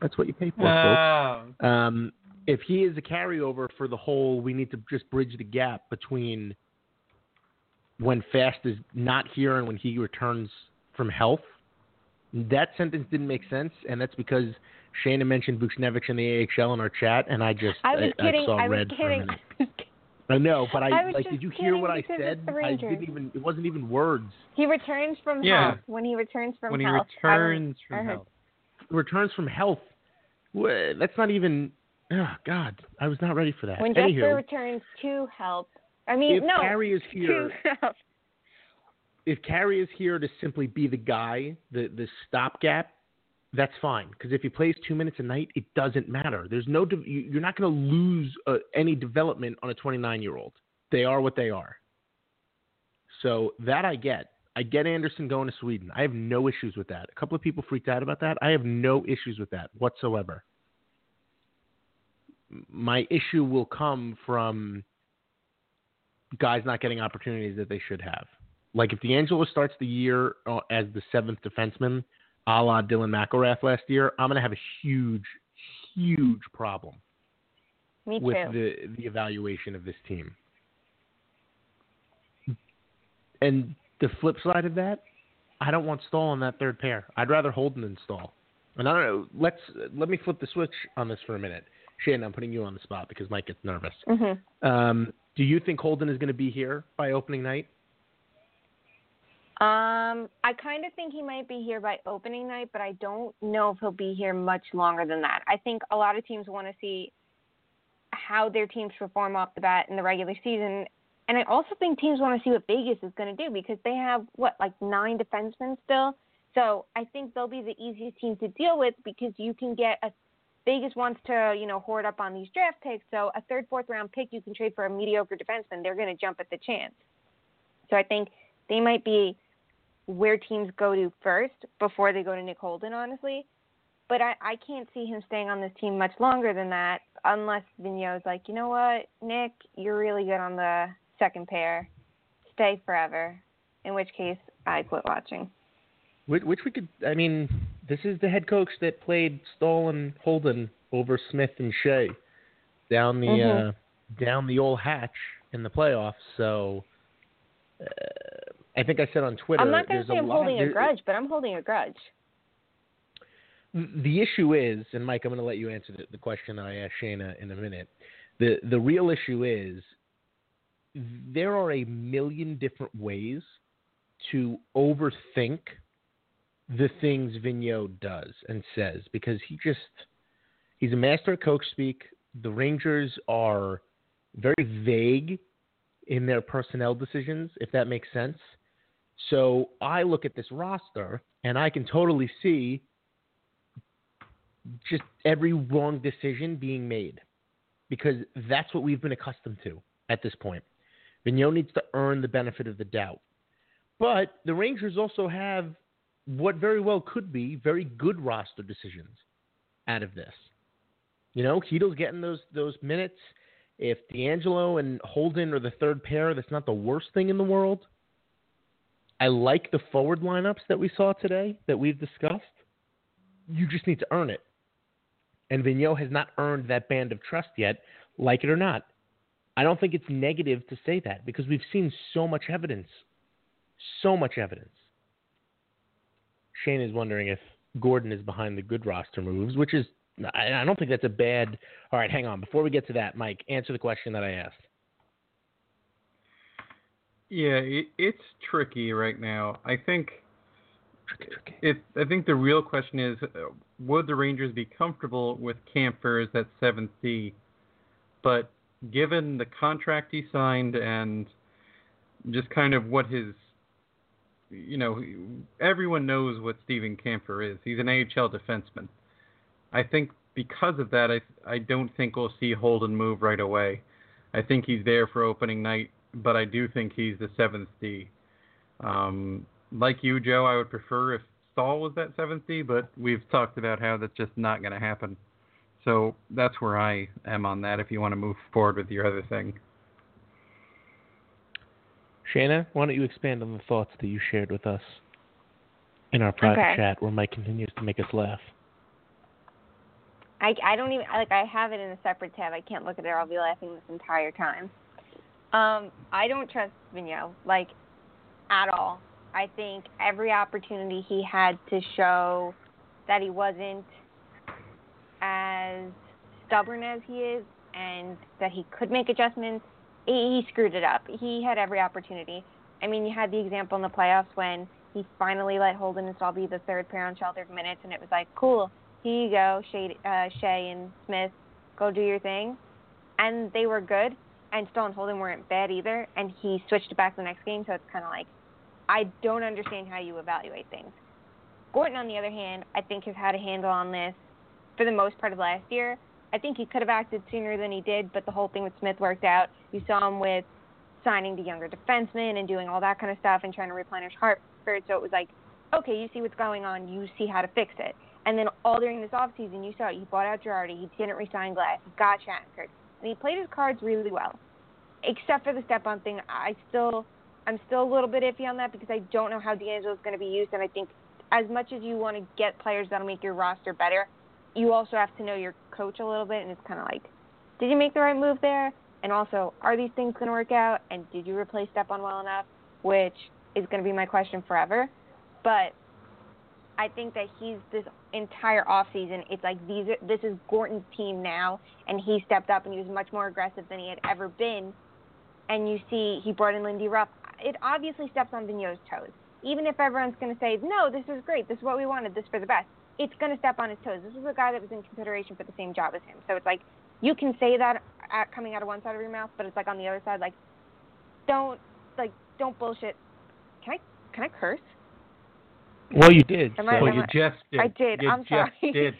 that's what you pay for, oh. folks. Um, if he is a carryover for the whole, we need to just bridge the gap between when Fast is not here and when he returns from health. That sentence didn't make sense, and that's because Shayna mentioned Buchnevich in the AHL in our chat, and I just I was I, kidding. I saw I was red kidding. for a minute. I know, but I, I was like. Did you hear what I said? I didn't even. It wasn't even words. He returns from Yeah. health. When he returns from health. when he health, I was- returns I from heard- health. Returns from health. That's not even. Oh God, I was not ready for that. When Anywho, Jesper returns to help, I mean if no, Carey is here, if Carey is here to simply be the guy, the the stopgap, that's fine. Because if he plays two minutes a night, it doesn't matter. There's no. de- you- You're not going to lose uh, any development on a 29 year old. They are what they are. So that I get. I get Andersson going to Sweden. I have no issues with that. A couple of people freaked out about that. I have no issues with that whatsoever. My issue will come from guys not getting opportunities that they should have. Like if DeAngelo starts the year uh, as the seventh defenseman, a la Dylan McIlrath last year, I'm going to have a huge, huge problem Me with too. the the evaluation of this team. And the flip side of that, I don't want Staal on that third pair. I'd rather Holden than Staal. And I don't know. Let's let me flip the switch on this for a minute. Shannon, I'm putting you on the spot because Mike gets nervous. Mhm. Um, do you think Holden is going to be here by opening night? Um, I kind of think he might be here by opening night, but I don't know if he'll be here much longer than that. I think a lot of teams want to see how their teams perform off the bat in the regular season, and I also think teams want to see what Vegas is going to do because they have what like nine defensemen still. So I think they'll be the easiest team to deal with because you can get a Vegas wants to, you know, hoard up on these draft picks. So a third, fourth round pick you can trade for a mediocre defenseman. They're going to jump at the chance. So I think they might be where teams go to first before they go to Nick Holden, honestly. But I, I can't see him staying on this team much longer than that unless Vigneault's like, you know what, Nick, you're really good on the second pair. Stay forever. In which case, I quit watching. Which, which we could. I mean, this is the head coach that played Staal and Holden over Smith and Shea down the Mhm. uh, down the old hatch in the playoffs. So uh, I think I said on Twitter. I'm not going to say I'm lot- holding a grudge, but I'm holding a grudge. The issue is, and Mike, I'm going to let you answer the, the question that I asked Shayna in a minute. The the real issue is there are a million different ways to overthink the things Vigneault does and says because he just he's a master at coach speak. The Rangers are very vague in their personnel decisions, if that makes sense. So I look at this roster and I can totally see just every wrong decision being made because that's what we've been accustomed to at this point. Vigneault needs to earn the benefit of the doubt. But the Rangers also have what very well could be very good roster decisions out of this. You know, Chytil's getting those those minutes. If DeAngelo and Holden are the third pair, that's not the worst thing in the world. I like the forward lineups that we saw today that we've discussed. You just need to earn it. And Vigneault has not earned that band of trust yet, like it or not. I don't think it's negative to say that because we've seen so much evidence. So much evidence. Shane is wondering if Gorton is behind the good roster moves, which is, I don't think that's a bad. All right, hang on. Before we get to that, Mike, answer the question that I asked. Yeah, it, it's tricky right now. I think tricky, tricky. it. I think the real question is, uh, would the Rangers be comfortable with Kampfer as that seventh D? But given the contract he signed and just kind of what his, you know, everyone knows what Steven Kampfer is. He's an AHL defenseman. I think because of that, I I don't think we'll see Holden move right away. I think he's there for opening night, but I do think he's the seventh D. Um, like you, Joe, I would prefer if Staal was that seventh D, but we've talked about how that's just not going to happen. So that's where I am on that. If you want to move forward with your other thing, Shayna, why don't you expand on the thoughts that you shared with us in our private Okay. chat, where Mike continues to make us laugh. I I don't even like I have it in a separate tab. I can't look at it. I'll be laughing this entire time. Um, I don't trust Vigneault like at all. I think every opportunity he had to show that he wasn't as stubborn as he is and that he could make adjustments, he, screwed it up. He had every opportunity. I mean, you had the example in the playoffs when he finally let Holden and Staal be the third pair on sheltered minutes, and it was like, cool, here you go, Shea, uh, Shea and Smith, go do your thing. And they were good, and Staal and Holden weren't bad either, and he switched it back the next game, so it's kind of like, I don't understand how you evaluate things. Gorton, on the other hand, I think has had a handle on this for the most part of last year. I think he could have acted sooner than he did, but the whole thing with Smith worked out. You saw him with signing the younger defenseman and doing all that kind of stuff and trying to replenish Hartford. So it was like, okay, you see what's going on, you see how to fix it. And then all during this offseason, you saw it. He bought out Girardi, he didn't resign Glass, he got Shattenkirk, and he played his cards really well. Except for the Stepan thing, I still, I'm still a little bit iffy on that because I don't know how DeAngelo is going to be used, and I think as much as you want to get players that'll make your roster better, you also have to know your coach a little bit, and it's kind of like, did you make the right move there? And also, are these things going to work out? And did you replace Stepan well enough? Which is going to be my question forever. But I think that he's this entire off season. It's like these are this is Gorton's team now, and he stepped up and he was much more aggressive than he had ever been. And you see, he brought in Lindy Ruff. It obviously steps on Vigneault's toes. Even if everyone's going to say, no, this is great, this is what we wanted, this for the best, it's going to step on his toes. This is a guy that was in consideration for the same job as him. So it's like, you can say that at, coming out of one side of your mouth, but it's like on the other side, like, don't, like, don't bullshit. Can I, can I curse? Well, you did. Am I- so well, you I- just did. I did. You I'm just sorry. did.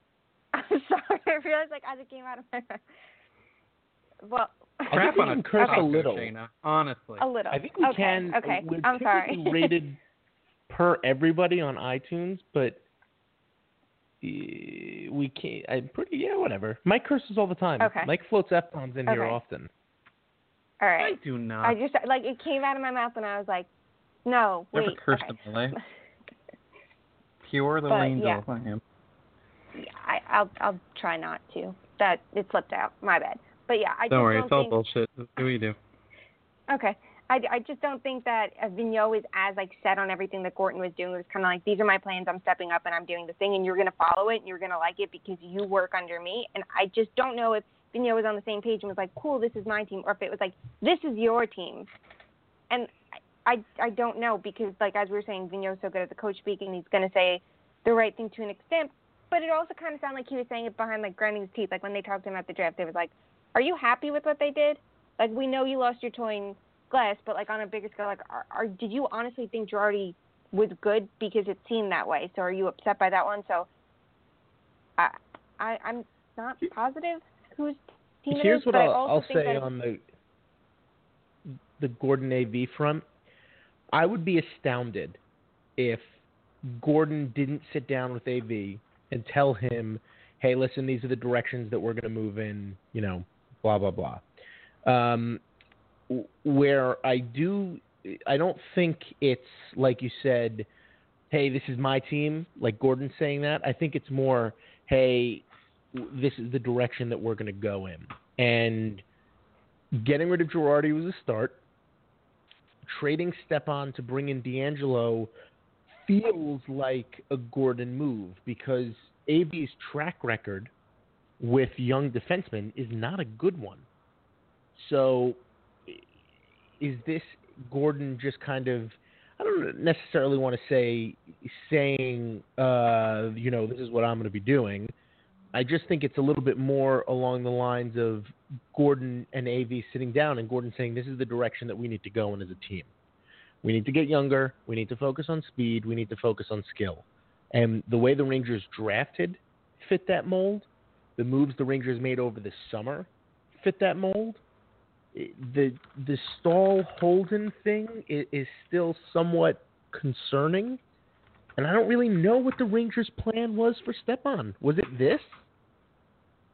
I'm sorry. I realized, like, as it came out of my mouth. Well, I Crap think we on a can curse a little. Shayna, honestly. a little. I think we okay. can. Okay. We're I'm sorry. typically rated per everybody on iTunes, but we can't. I'm pretty. Yeah, whatever. Mike curses all the time. Okay. Mike floats f bombs in here Okay. often. All I do not. I just like it came out of my mouth and I was like, no, Never wait. cursed okay. in my life. Pure little But, angel. yeah. I am. Yeah, I, I'll I'll try not to. That it slipped out. My bad. But yeah, I Don't just worry, don't it's all think, bullshit. That's what we do. Okay. I, I just don't think that Vigneault is as like set on everything that Gorton was doing. It was kind of like these are my plans. I'm stepping up and I'm doing the thing, and you're gonna follow it and you're gonna like it because you work under me. And I just don't know if Vigneault was on the same page and was like, cool, this is my team, or if it was like, this is your team. And I I, don't know because like as we were saying, Vigneault's so good at the coach speaking. He's gonna say the right thing to an extent. But it also kind of sounded like he was saying it behind like grinding his teeth. Like when they talked to him at the draft, they was like, "Are you happy with what they did? Like we know you lost your toy in glass, but like on a bigger scale, like are, are did you honestly think Girardi was good because it seemed that way? So are you upset by that one? So I, I I'm not positive whose team Here's is, what I'll, I'll say on the the Gorton AV front. I would be astounded if Gorton didn't sit down with AV and tell him, "Hey, listen, these are the directions that we're going to move in." You know, blah blah blah. Um, where I do, I don't think it's like you said. Hey, this is my team. Like Gorton saying that. I think it's more, hey, this is the direction that we're going to go in. And getting rid of Girardi was a start. Trading Stepan to bring in DeAngelo feels like a Gorton move because AV's track record with young defensemen is not a good one. So, is this Gorton just kind of? I don't necessarily want to say saying, uh, you know, this is what I'm going to be doing. I just think it's a little bit more along the lines of Gorton and AV sitting down and Gorton saying, this is the direction that we need to go in as a team. We need to get younger. We need to focus on speed. We need to focus on skill. And the way the Rangers drafted fit that mold. The moves the Rangers made over the summer fit that mold. The the Staal Holden thing is, is still somewhat concerning, and I don't really know what the Rangers' plan was for Stepan. Was it this?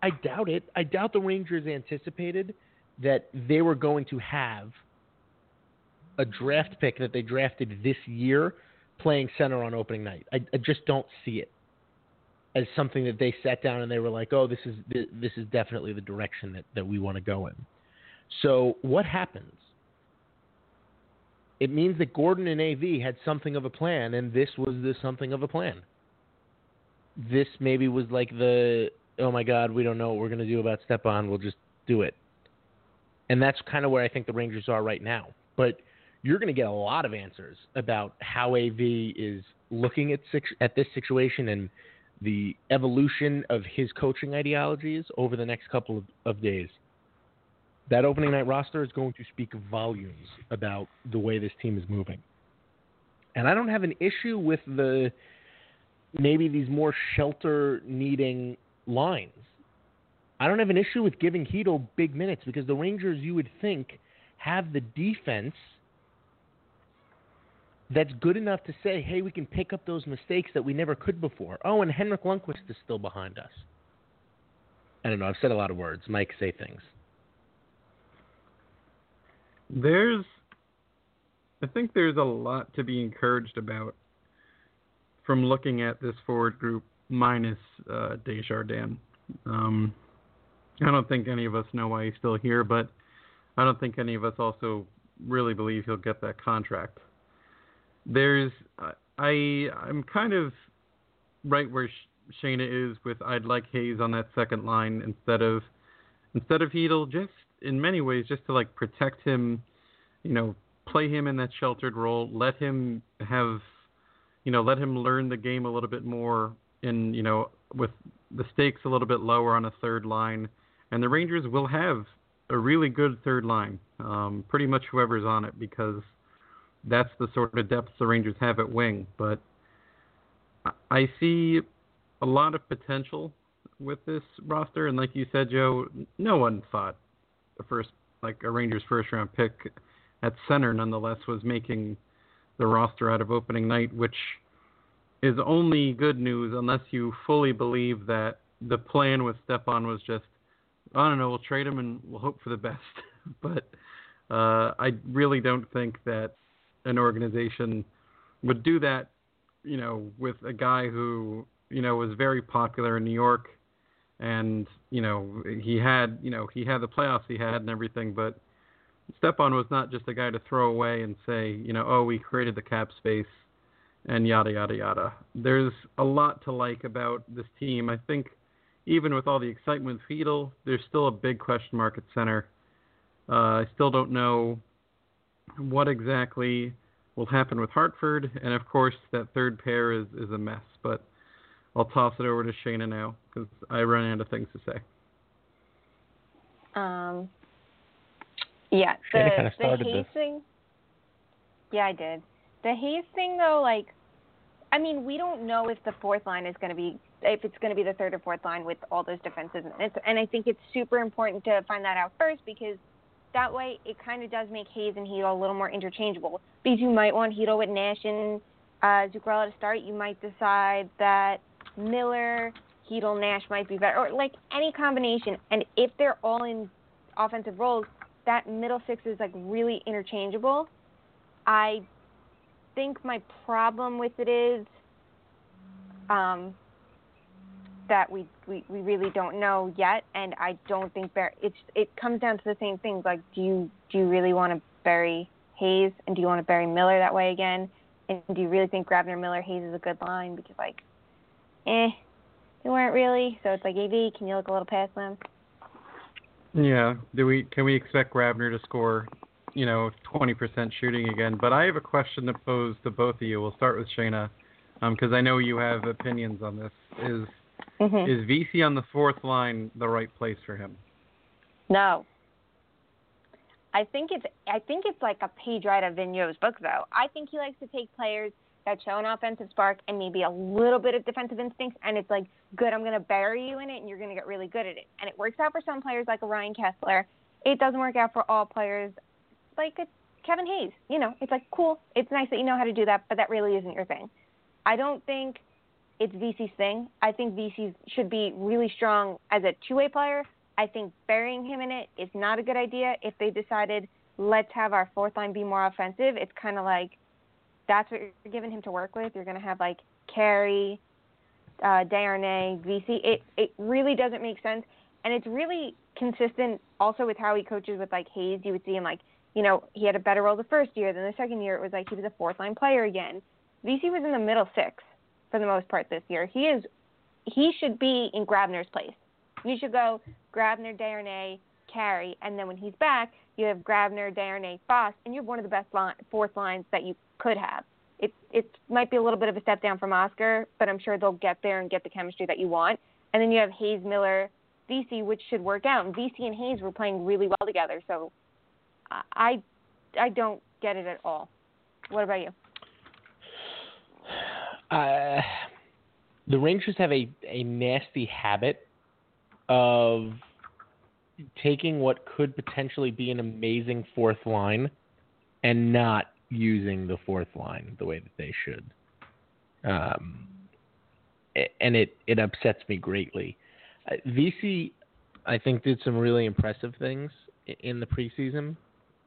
I doubt it. I doubt the Rangers anticipated that they were going to have a draft pick that they drafted this year playing center on opening night. I, I just don't see it as something that they sat down and they were like, "Oh, this is this is definitely the direction that, that we want to go in." So what happens? It means that Gorton and AV had something of a plan, and this was the something of a plan. This maybe was like the, "Oh my God, we don't know what we're going to do about Stepan. We'll just do it." And that's kind of where I think the Rangers are right now. But you're going to get a lot of answers about how AV is looking at at this situation and the evolution of his coaching ideologies over the next couple of, of days. That opening night roster is going to speak volumes about the way this team is moving. And I don't have an issue with the maybe these more shelter needing lines. I don't have an issue with giving Chytil big minutes because the Rangers, you would think, have the defense – that's good enough to say, hey, we can pick up those mistakes that we never could before. Oh, and Henrik Lundqvist is still behind us. I don't know. I've said a lot of words. Mike, say things. There's, I think there's a lot to be encouraged about from looking at this forward group minus uh, Desjardins. Um, I don't think any of us know why he's still here, but I don't think any of us also really believe he'll get that contract there's I I'm kind of right where Shayna is with I'd like Hayes on that second line instead of instead of Chytil just in many ways just to like protect him, you know, play him in that sheltered role, let him have you know, let him learn the game a little bit more in, you know, with the stakes a little bit lower on a third line. And the Rangers will have a really good third line. Um, pretty much whoever's on it because that's the sort of depth the Rangers have at wing. But I see a lot of potential with this roster, and like you said, Joe, no one thought the first like a Rangers first round pick at center, nonetheless, was making the roster out of opening night, which is only good news unless you fully believe that the plan with Stepan was just, I don't know, we'll trade him and we'll hope for the best. but uh, I really don't think that an organization would do that, you know, with a guy who, you know, was very popular in New York and, you know, he had, you know, he had the playoffs he had and everything, but Stepan was not just a guy to throw away and say, you know, oh, we created the cap space and yada yada yada. There's a lot to like about this team. I think even with all the excitement with Chytil, there's still a big question mark at center. Uh, I still don't know what exactly will happen with Hartford, and of course that third pair is is a mess. But I'll toss it over to Shayna now because I run out of things to say. Um. Yeah, the kind of the Hayes thing. Yeah, I did. The Hayes thing though, like, I mean, we don't know if the fourth line is going to be if it's going to be the third or fourth line with all those defenses, and, it's, and I think it's super important to find that out first because that way it kind of does make Hayes and Chytil a little more interchangeable because you might want Chytil with Nash and uh, Zuccarello to start. You might decide that Miller, Chytil, Nash might be better, or like any combination. And if they're all in offensive roles, that middle six is like really interchangeable. I think my problem with it is um, that we, we we really don't know yet, and I don't think Bar- it's it comes down to the same thing. Like, do you do you really want to bury Hayes, and do you want to bury Miller that way again? And do you really think Grabner, Miller, Hayes is a good line? Because like, eh, they weren't really. So it's like, AV, can you look a little past them? Yeah. Do we can we expect Grabner to score, you know, 20% shooting again? But I have a question to pose to both of you. We'll start with Shayna, because um, I know you have opinions on this. Is Mm-hmm. is Vesey on the fourth line the right place for him? No. I think it's I think it's like a page right of Vigneault's book though. I think he likes to take players that show an offensive spark and maybe a little bit of defensive instinct and it's like good, I'm going to bury you in it and you're going to get really good at it. And it works out for some players like Ryan Kesler. It doesn't work out for all players like a Kevin Hayes. You know, it's like cool. It's nice that you know how to do that, but that really isn't your thing. I don't think it's Vesey's thing. I think Vesey should be really strong as a two-way player. I think burying him in it is not a good idea. If they decided let's have our fourth line be more offensive, it's kind of like that's what you're giving him to work with. You're going to have like Carey, uh, Desharnais, Vesey. It it really doesn't make sense, and it's really consistent also with how he coaches with like Hayes. You would see him like you know he had a better role the first year. Then the second year it was like he was a fourth line player again. Vesey was in the middle six for the most part this year. He is he should be in Grabner's place. You should go Grabner, Darnay, Carey, and then when he's back, you have Grabner, Darnay, Fast, and you have one of the best line, fourth lines that you could have. It it might be a little bit of a step down from Oscar, but I'm sure they'll get there and get the chemistry that you want. And then you have Hayes, Miller, Vesey, which should work out. And Vesey and Hayes were playing really well together, so I I don't get it at all. What about you? Uh, the Rangers have a, a nasty habit of taking what could potentially be an amazing fourth line and not using the fourth line the way that they should. Um, and it, it upsets me greatly. Uh, Vesey, I think, did some really impressive things in the preseason,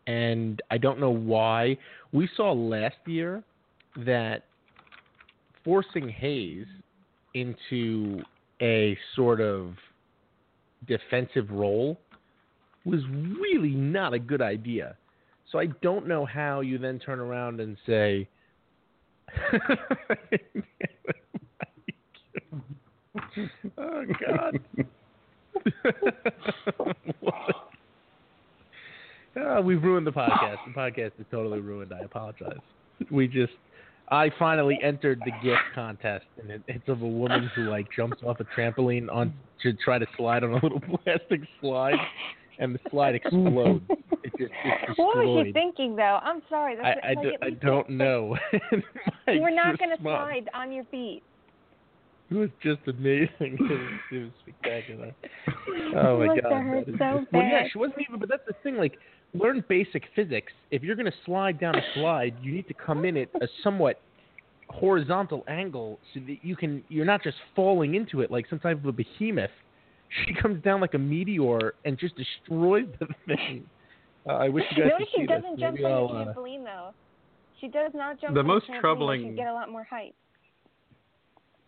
and I don't know why. We saw last year that forcing Hayes into a sort of defensive role was really not a good idea. So I don't know how you then turn around and say, "Oh God." oh, we've ruined the podcast. The podcast is totally ruined. I apologize. We just I finally entered the gift contest, and it, it's of a woman who like jumps off a trampoline on to try to slide on a little plastic slide, and the slide explodes. It just What was she thinking, though? I'm sorry. That's I, I, like, do, I don't know. You were not going to slide on your feet. It was just amazing. It was, it was spectacular. Oh my god. hurt so just- well, yeah, she wasn't even. But that's the thing. Like, learn basic physics. If you're going to slide down a slide, you need to come in at a somewhat horizontal angle so that you can. You're not just falling into it like some type of a behemoth. She comes down like a meteor and just destroys the thing. Uh, I wish you guys Notice could she see doesn't this. jump Maybe on the uh, trampoline, though. She does not jump The on most the trampoline. where troubling- She get a lot more height.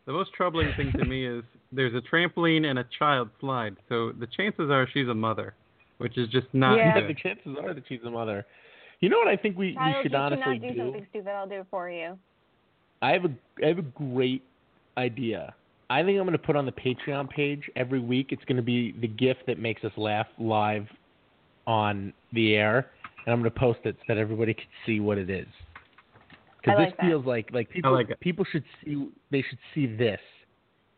The most troubling thing to me is there's a trampoline and a child slide, so the chances are she's a mother, which is just not Yeah. the chances are that she's a mother. You know what I think we, we Child, should you honestly cannot do, something stupid. I'll do it for you. I have a I have a great idea. I think I'm going to put on the Patreon page every week. It's going to be the gift that makes us laugh live on the air, and I'm going to post it so that everybody can see what it is. Because like this that. feels like like people like people should see they should see this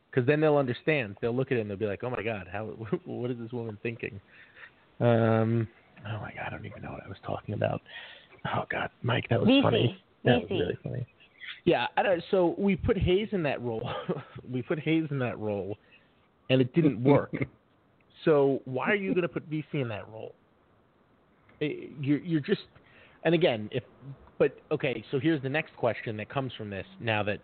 because then they'll understand. They'll look at it and they'll be like, "Oh my God, how what is this woman thinking?" Um, oh my God, I don't even know what I was talking about. Oh God, Mike, that was Vesey. funny. That was really funny. Yeah, I don't, so we put Hayes in that role. we put Hayes in that role, and it didn't work. so why are you going to put Vesey in that role? Eh, You're you're just, and again, if but okay, so here's the next question that comes from this. Now that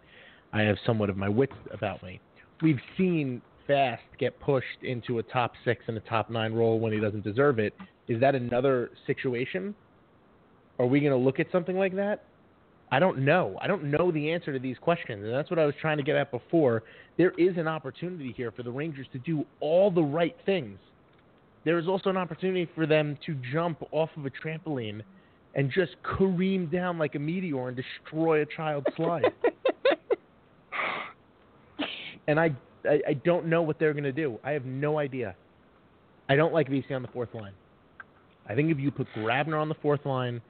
I have somewhat of my wits about me, we've seen Fast get pushed into a top six and a top nine role when he doesn't deserve it. Is that another situation? Are we going to look at something like that? I don't know. I don't know the answer to these questions, and that's what I was trying to get at before. There is an opportunity here for the Rangers to do all the right things. There is also an opportunity for them to jump off of a trampoline and just careen down like a meteor and destroy a child's slide. and I, I, I don't know what they're going to do. I have no idea. I don't like Vesey on the fourth line. I think if you put Grabner on the fourth line,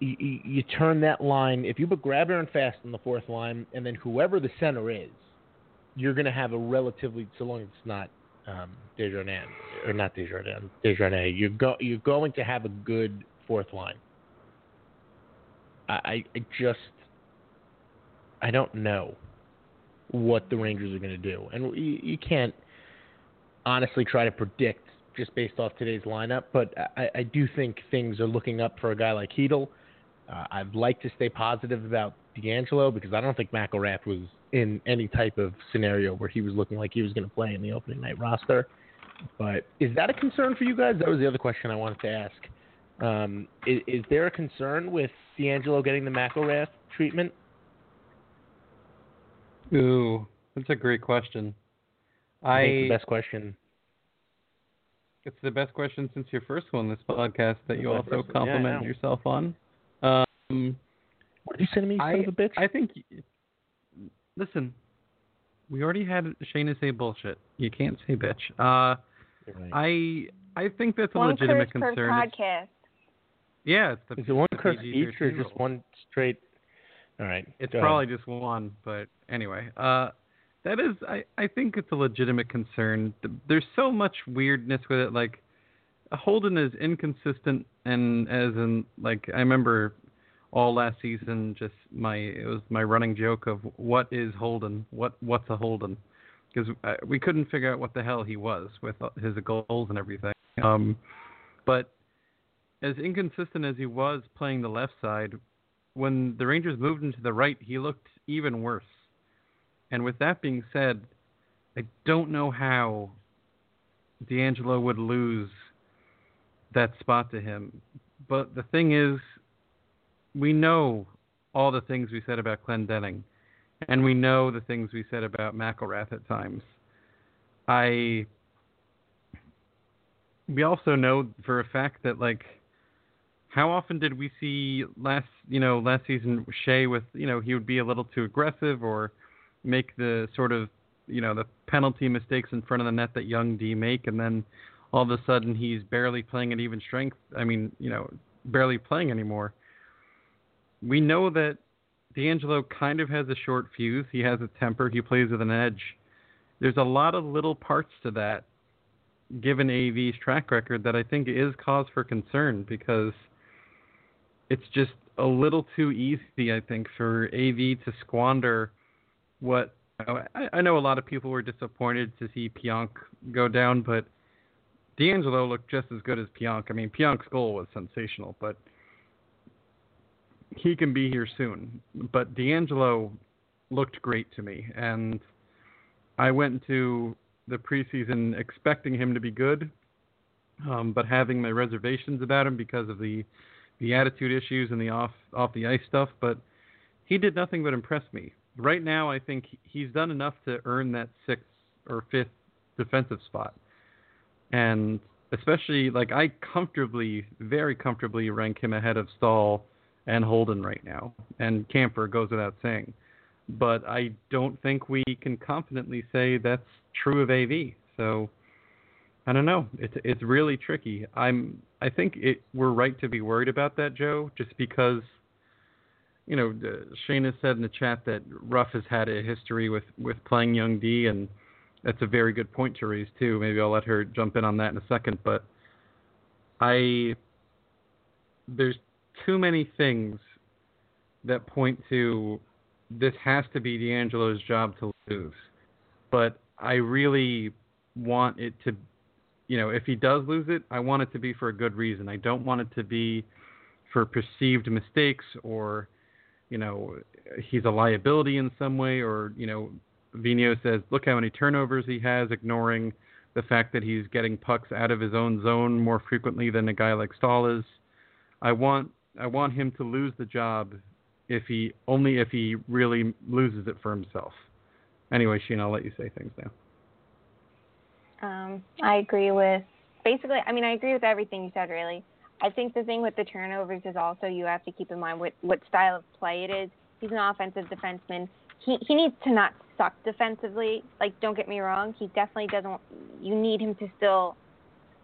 you, you, turn that line. If you put Grabner and Fast on the fourth line, and then whoever the center is, you're going to have a relatively, so long as it's not um, Desjardins or not Desjardins, Desjardins, you're go, you're going to have a good fourth line. I, I, I just, I don't know what the Rangers are going to do, and you, you can't honestly try to predict just based off today's lineup. But I, I do think things are looking up for a guy like Chytil. Uh, I'd like to stay positive about DeAngelo because I don't think McIlrath was in any type of scenario where he was looking like he was going to play in the opening night roster. But is that a concern for you guys? That was the other question I wanted to ask. Um, is, is there a concern with DeAngelo getting the McIlrath treatment? Ooh, that's a great question. I I the best question. It's the best question since your first one this podcast that you also first one, yeah, compliment yourself on. Um, What did you say to me, you son I of a bitch? I think. Listen, we already had Shayna say bullshit. You can't say bitch. Uh, right. I I think that's a One legitimate curse per concern. It's- podcast. yeah, it's the Is it one the curse PG-13 each or just one straight? All right. It's go ahead. probably just one, but anyway, uh, that is, I, I think it's a legitimate concern. There's so much weirdness with it. Like, Holden is inconsistent, and as in, like, I remember all last season, just my, it was my running joke of what is Holden? What, what's a Holden? Because uh, we couldn't figure out what the hell he was with his goals and everything. Um, but as inconsistent as he was playing the left side, when the Rangers moved him to the right, he looked even worse. And with that being said, I don't know how DeAngelo would lose that spot to him. But the thing is, we know all the things we said about Clendenning, and we know the things we said about McIlrath at times. I. We also know for a fact that like how often did we see last you know last season Shea with you know he would be a little too aggressive or make the sort of you know the penalty mistakes in front of the net that young D make and then all of a sudden he's barely playing at even strength I mean you know barely playing anymore. We know that DeAngelo kind of has a short fuse. He has a temper. He plays with an edge. There's a lot of little parts to that given AV's track record that I think is cause for concern because it's just a little too easy, I think, for AV to squander what I, I know a lot of people were disappointed to see Pionk go down, but DeAngelo looked just as good as Pionk. I mean, Pionk's goal was sensational, but he can be here soon. But DeAngelo looked great to me, and I went into the preseason expecting him to be good, um, but having my reservations about him because of the the attitude issues and the off off the ice stuff. But he did nothing but impress me. Right now, I think he's done enough to earn that sixth or fifth defensive spot, and especially like I comfortably, very comfortably rank him ahead of Staal and Holden right now, and Kampfer goes without saying. But I don't think we can confidently say that's true of AV. So I don't know. It's it's really tricky. I'm I think it we're right to be worried about that, Joe, just because you know, uh, has said in the chat that Ruff has had a history with with playing young D, and that's a very good point to raise too. Maybe I'll let her jump in on that in a second, but I there's too many things that point to this has to be DeAngelo's job to lose, but I really want it to you know, if he does lose it, I want it to be for a good reason. I don't want it to be for perceived mistakes or, you know, he's a liability in some way or, you know, Vino says, look how many turnovers he has, ignoring the fact that he's getting pucks out of his own zone more frequently than a guy like Staal is. I want I want him to lose the job if he only if he really loses it for himself. Anyway, Sheen, I'll let you say things now. Um, I agree with basically. I mean, I agree with everything you said. Really, I think the thing with the turnovers is also you have to keep in mind what what style of play it is. He's an offensive defenseman. He he needs to not suck defensively. Like, don't get me wrong. He definitely doesn't. You need him to still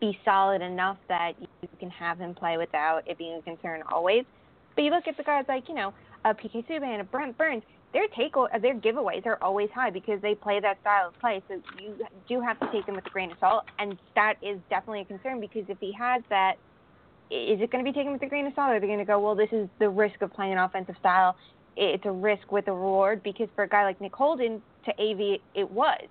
be solid enough that you can have him play without it being a concern always. But you look at the guys like you know, uh, PK Subban and Brent Burns their take their giveaways are always high because they play that style of play. So you do have to take them with a grain of salt, and that is definitely a concern because if he has that, is it going to be taken with a grain of salt, are they going to go, well, this is the risk of playing an offensive style? It's a risk with a reward because for a guy like Nick Holden to AV, it was,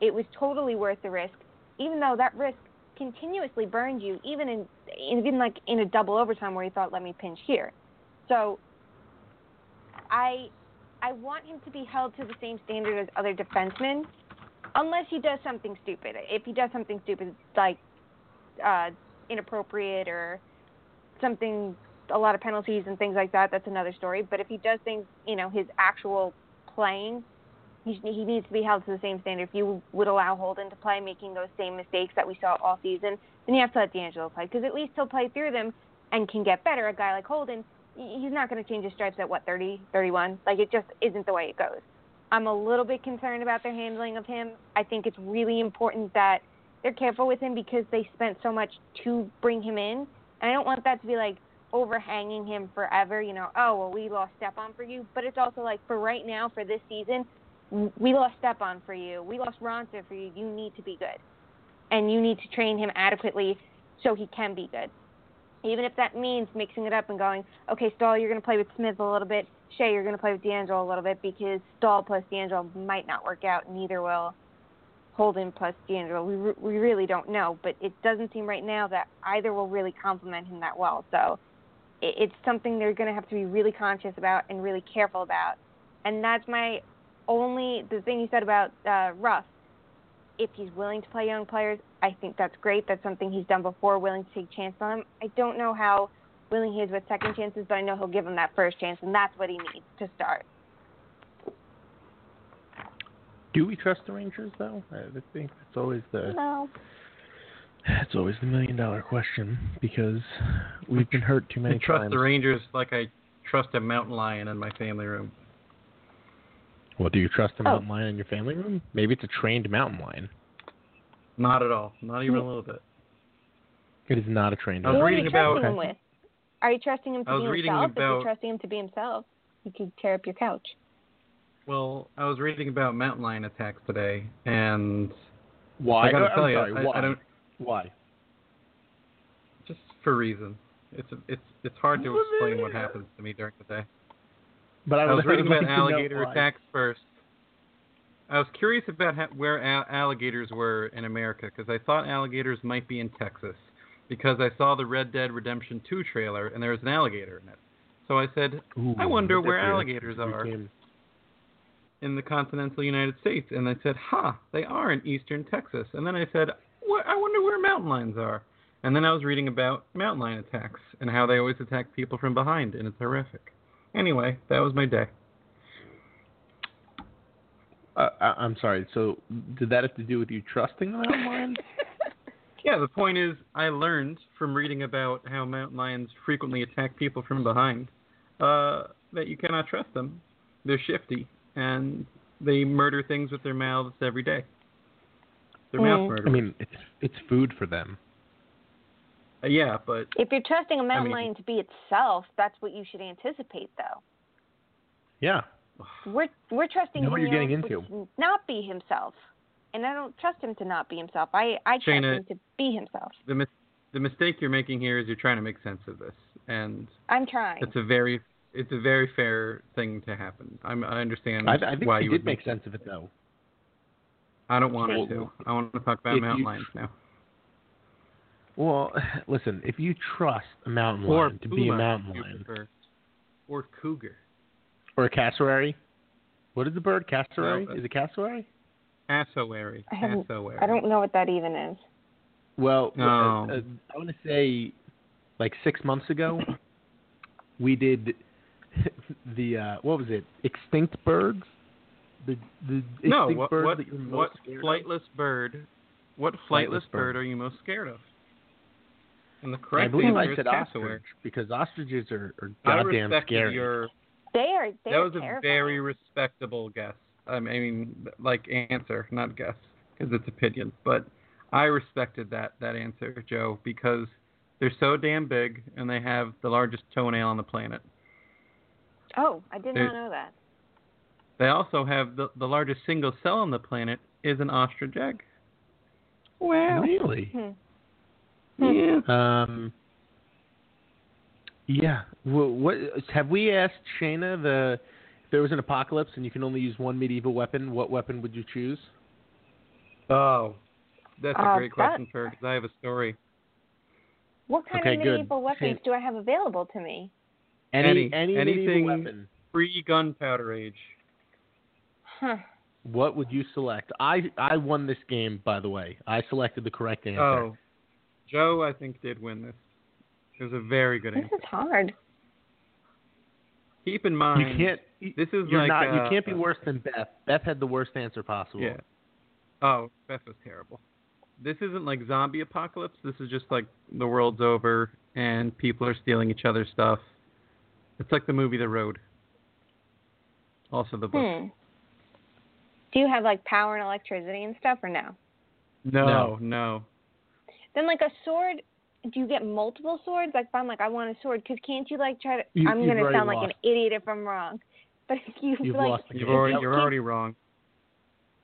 it was totally worth the risk, even though that risk continuously burned you, even in even like in a double overtime where he thought, let me pinch here. So I I want him to be held to the same standard as other defensemen, unless he does something stupid. If he does something stupid, like uh, inappropriate or something, a lot of penalties and things like that, that's another story. But if he does things, you know, his actual playing, he, he needs to be held to the same standard. If you would allow Holden to play, making those same mistakes that we saw all season, then you have to let DeAngelo play because at least he'll play through them and can get better. A guy like Holden he's not going to change his stripes at what 30, 31. Like it just isn't the way it goes. I'm a little bit concerned about their handling of him. I think it's really important that they're careful with him because they spent so much to bring him in, and I don't want that to be like overhanging him forever. You know, oh well, we lost Stepan for you, but it's also like for right now, for this season, we lost Stepan for you, we lost Raanta for you. You need to be good, and you need to train him adequately so he can be good even if that means mixing it up and going, okay, Staal, you're going to play with Smith a little bit. Skjei, you're going to play with DeAngelo a little bit because Staal plus DeAngelo might not work out. Neither will Holden plus DeAngelo. We, re- we really don't know, but it doesn't seem right now that either will really complement him that well. So it, it's something they're going to have to be really conscious about and really careful about. And that's my only, the thing you said about uh, Russ if he's willing to play young players, I think that's great. That's something he's done before, willing to take chances on them. I don't know how willing he is with second chances, but I know he'll give him that first chance, and that's what he needs to start. Do we trust the Rangers, though? I think it's always the no. It's always the million dollar question because we've been hurt too many times. I trust times. the Rangers like I trust a mountain lion in my family room. Well, do you trust a Oh. mountain lion in your family room? Maybe it's a trained mountain lion. Not at all. Not even a hmm. little bit. It is not a trained I was Who are you reading about- trusting him with? Are you trusting him to I was be reading himself? If you're trusting him to be himself, he could tear up your couch. Well, I was reading about mountain lion attacks today, and Why? I gotta I'm tell you, sorry, I, why? I don't Why? just for reasons. It's it's it's hard to explain what happens to me during the day. But I, I was reading about alligator attacks first. I was curious about ha- where al- alligators were in America because I thought alligators might be in Texas because I saw the Red Dead Redemption 2 trailer and there was an alligator in it. So I said, Ooh, I wonder where alligators are. In the continental United States, and I said, "Ha, they are in eastern Texas." And then I said, I wonder where mountain lions are." And then I was reading about mountain lion attacks and how they always attack people from behind, and it's horrific. Anyway, that was my day. Uh, I, I'm sorry. So, did that have to do with you trusting the mountain lion? Yeah, the point is, I learned from reading about how mountain lions frequently attack people from behind uh, that you cannot trust them. They're shifty and they murder things with their mouths every day. They're mouth Mm. murderers. I mean, it's it's food for them. Uh, yeah, but If you're trusting a mountain mean- lion to be itself, that's what you should anticipate, though. Yeah. We're we're trusting Know what you're Vigneault getting to into. not be himself, and I don't trust him to not be himself. I I trust him to be himself. the mis- the mistake you're making here is you're trying to make sense of this, and I'm trying. it's a very it's a very fair thing to happen. I'm, I understand I, I think why we you did would make sense of it, though. I don't want Well, to. I want to talk about mountain you- lions now. Well, listen, if you trust a mountain Or lion to be a mountain lion prefer. Or cougar. or a cassowary, what is the bird? Cassowary? No, is it cassowary? Cassowary. I Cassowary. I don't know what that even is. Well, No. uh, uh, I want to say like six months ago, we did the uh, what was it? Extinct birds. The the extinct No, what birds what, that you're most what scared of? flightless bird? What Flightless flightless bird. bird are you most scared of? And the I correct believe answer is said cassowary. ostrich because ostriches are, are I goddamn respected scary. your. They are. They that are was a very respectable guess. I mean, like answer, not guess, because it's opinion. But I respected that that answer, Joe, because they're so damn big and they have the largest toenail on the planet. Oh, I did They- not know that. They also have the the largest single cell on the planet is an ostrich egg. Wow. Really? Hmm. Yeah. Um. Yeah. Well, what have we asked Shayna the if there was an apocalypse and you can only use one medieval weapon, what weapon would you choose? Oh, that's a Uh, great question, that- question, Ferg, 'cause I have a story. What kind Okay, of good. medieval weapons Shane- do I have available to me? Any Any- any anything- medieval weapon. Pre gunpowder age. Huh. What would you select? I I won this game by the way. I selected the correct answer. Oh, Joe, I think did win this. It was a very good This answer. This is hard. Keep in mind, you can't. This is You're like not. uh, you can't be worse than Beth. Beth had the worst answer possible. Yeah. Oh, Beth was terrible. This isn't like zombie apocalypse. This is just like the world's over and people are stealing each other's stuff. It's like the movie The Road. Also the book. Hmm. Do you have like power and electricity and stuff, or no? No, No. no. Then like a sword. Do you get multiple swords? Like if I'm like I want a sword, because can't you like try to? You- I'm gonna already sound like an idiot if I'm wrong, but if you you've like, lost. You've already, you're already wrong.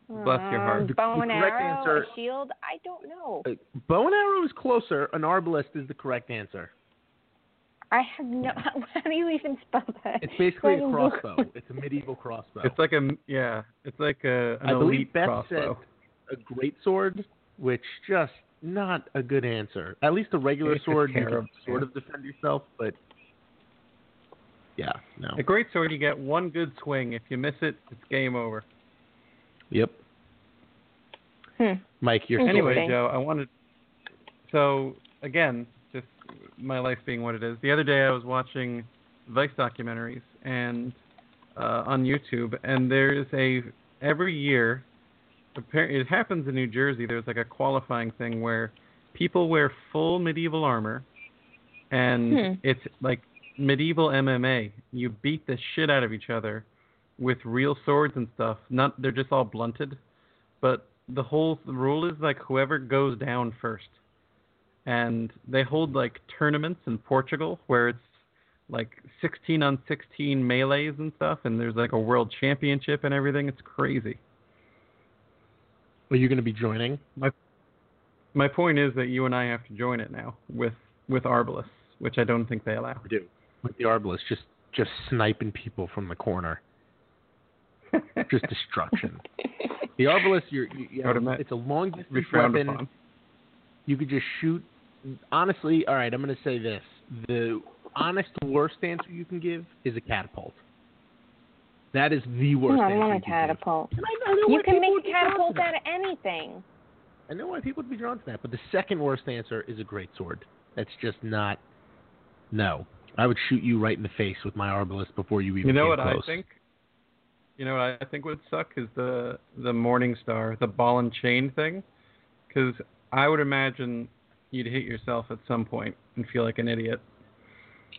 Bless your heart. um, The- bow and arrow, answer- a shield. I don't know. Uh, bow and arrow is closer. An arbalest is the correct answer. I have no. How do you even spell that? It's basically a crossbow. It's a medieval crossbow. It's like a yeah. It's like a an I believe elite Beth crossbow. said a great sword, which just not a good answer. At least a regular It's a sword, you can sort of defend yourself, but yeah, no. A great sword, you get one good swing. If you miss it, it's game over. Yep. Hmm. Mike, you're. Anyway, Joe, I wanted. So again, just my life being what it is. The other day, I was watching Vice documentaries and uh, on YouTube, and there's a every year. It happens in New Jersey. There's like a qualifying thing where people wear full medieval armor, and Hmm. it's like medieval MMA. You beat the shit out of each other with real swords and stuff. Not they're just all blunted, but the whole the rule is like whoever goes down first. And they hold like tournaments in Portugal where it's like 16 on 16 melees and stuff, and there's like a world championship and everything. It's crazy. Are you going to be joining? My my point is that you and I have to join it now with with Arbalest, which I don't think they allow. I do. With the arbalest, just just sniping people from the corner, just destruction. The arbalest, you're, you, you know, it's a long distance weapon. You could just shoot. Honestly, all right, I'm going to say this: the honest worst answer you can give is a catapult. That is the worst. I answer don't want you a can catapult. give. And I, I know You why can people make would a be drawn to catapult that. out of anything. I know why people would be drawn to that, but the second worst answer is a great sword. That's just not. No, I would shoot you right in the face with my arbalest before you even. You know came what close. I think? You know what I think would suck is the the Morning Star, the ball and chain thing, because I would imagine you'd hit yourself at some point and feel like an idiot.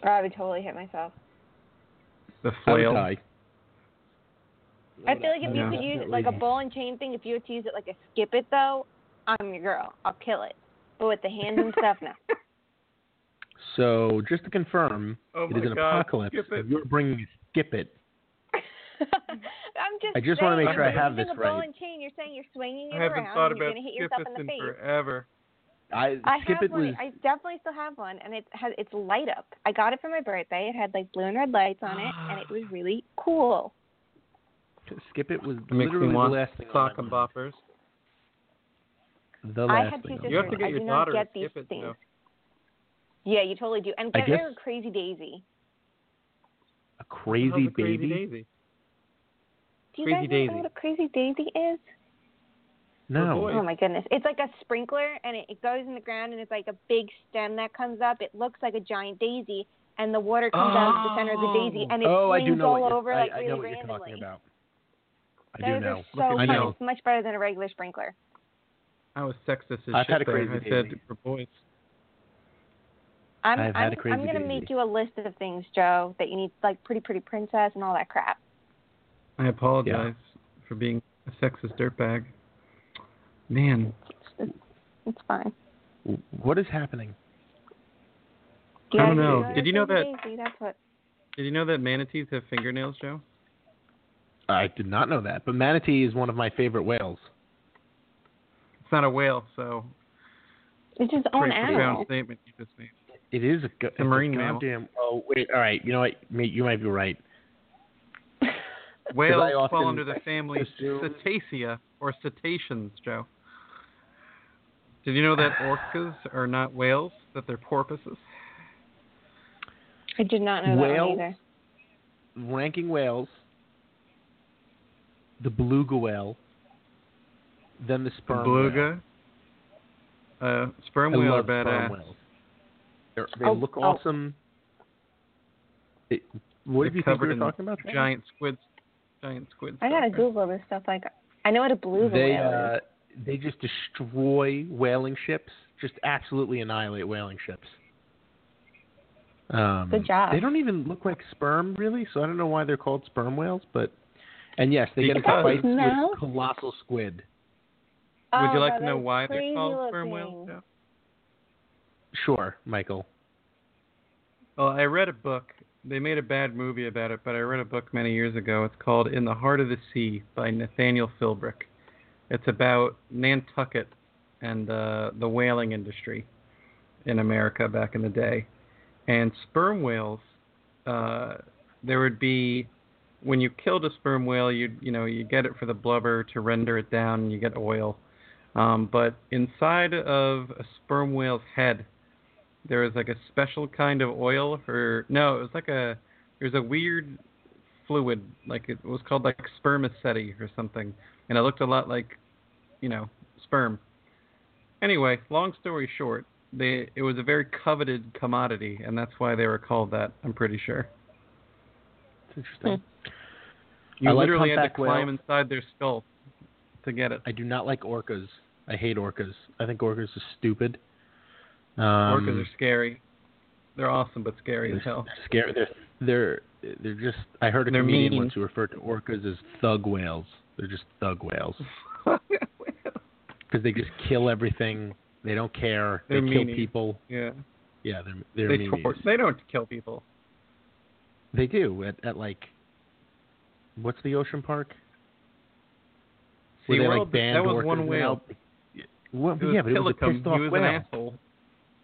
Or I would totally hit myself. The flail. die. I feel like if Yeah. you could use it like a ball and chain thing, if you had to use it like a skip it though, I'm your girl. I'll kill it. But with the hands and stuff, no. So just to confirm, Oh it is an God, apocalypse. If you're bringing a skip it. I'm just. I just wanna make sure I if you're have this ball right. and chain, you're saying you're swinging it I haven't around, thought and you're about gonna hit skip yourself it in the face. forever. I, I skip have it one. was. I definitely still have one, and it has it's light up. I got it for my birthday. It had like blue and red lights on it, and it was really cool. Skip it was It literally the last thing on sock and mind. boppers. The I last had two thing. sisters. You have to get I your daughter not to these skip it, things. though. Yeah, you totally do. And I get her a crazy daisy. a crazy How's a crazy baby. daisy? Do you Crazy guys daisy. know what a crazy daisy is? No. Oh my goodness. It's like a sprinkler and it, it goes in the ground and it's like a big stem that comes up. It looks like a giant daisy and the water comes out of the center of the daisy and it oh, I flings do know all over I, like I really know what you're randomly. talking about. I Those do know. are so Look I fun. know. It's much better than a regular sprinkler. I was sexist as I've shit had a there. crazy I said daisy. for boys. I'm I've had I'm, a crazy I'm gonna daisy. make you a list of things, Joe, that you need like pretty pretty princess and all that crap. I apologize for being a sexist dirtbag. Man, It's, it's fine. What is happening? You I don't know. go Did you know that- Daisy, what. did you know that manatees have fingernails, Joe? I did not know that, but manatee is one of my favorite whales. It's not a whale, so It's his own pretty profound animal. statement you just made. It is a, go- a marine it's mammal. goddamn. Oh wait, all right. You know what? You might be right. Whales often fall under the family assume- Cetacea or cetaceans, Joe. Did you know that orcas are not whales, that they're porpoises? I did not know that Whales? one either. Ranking whales, the beluga whale, then the sperm Beluga. Uh, sperm whale. I whale are love sperm badass. whales. They're, they Oh, look oh. awesome. It, what They're did you think we covered were talking about? Giant squids. Giant squids. I gotta Google this stuff. Like, I know what a beluga they whale uh, is. They just destroy whaling ships, just absolutely annihilate whaling ships. Um, Good job. They don't even look like sperm, really, so I don't know why they're called sperm whales. But and yes, they get into fights No. with colossal squid. Would you Oh, like no, to know why they're crazy called sperm whales? Joe? Sure, Michael. Well, I read a book. They made a bad movie about it, but I read a book many years ago. It's called In the Heart of the Sea by Nathaniel Philbrick. It's about Nantucket and uh, the whaling industry in America back in the day. And sperm whales, uh, there would be when you killed a sperm whale, you you know you get it for the blubber to render it down, and you get oil. Um, but inside of a sperm whale's head, there was like a special kind of oil or no, it was like a there's a weird fluid like it was called like spermaceti or something, and it looked a lot like you know sperm. Anyway, long story short, they it was a very coveted commodity, and that's why they were called that. I'm pretty sure. It's interesting. You I like literally had to climb whales. inside their skull to get it. I do not like orcas. I hate orcas. I think orcas are stupid. Um, Orcas are scary. They're awesome but scary as they're hell. Scary. They're they're they're just. I heard a They're comedian mean. once who referred to orcas as thug whales. They're just thug whales because they just kill everything. They don't care. They're they kill meanie. people. yeah. Yeah, they're they're They, tor- they don't kill people. They do at at like what's the ocean park? Where they SeaWorld, like banned that was one whale. Well, was yeah, but it was a pissed off he was whale. an asshole.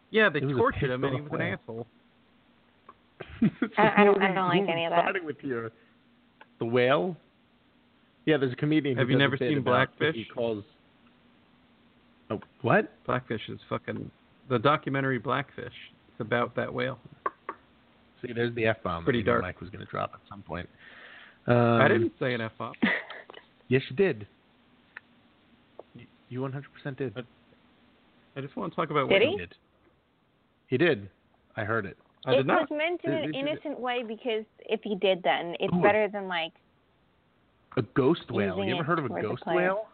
Yeah, they It tortured him and he pissed was an off asshole. I- I don't- I don't like any of that. siding with you? The whale? Yeah, there's a comedian. Have you never seen Blackfish? He calls. Oh, what? Blackfish is fucking the documentary Blackfish. It's about that whale. See, there's the f bomb. Pretty that dark. Mike was going to drop at some point. Um, I didn't say an F bomb. Yes, you did. You- You 100% did. But- I just want to talk about Did whales. he? did. He did. I heard it. I it did not. was meant in Did- an did- did- innocent way because if he did, then it's Ooh. better than like A ghost whale. Using You ever heard of a ghost whale?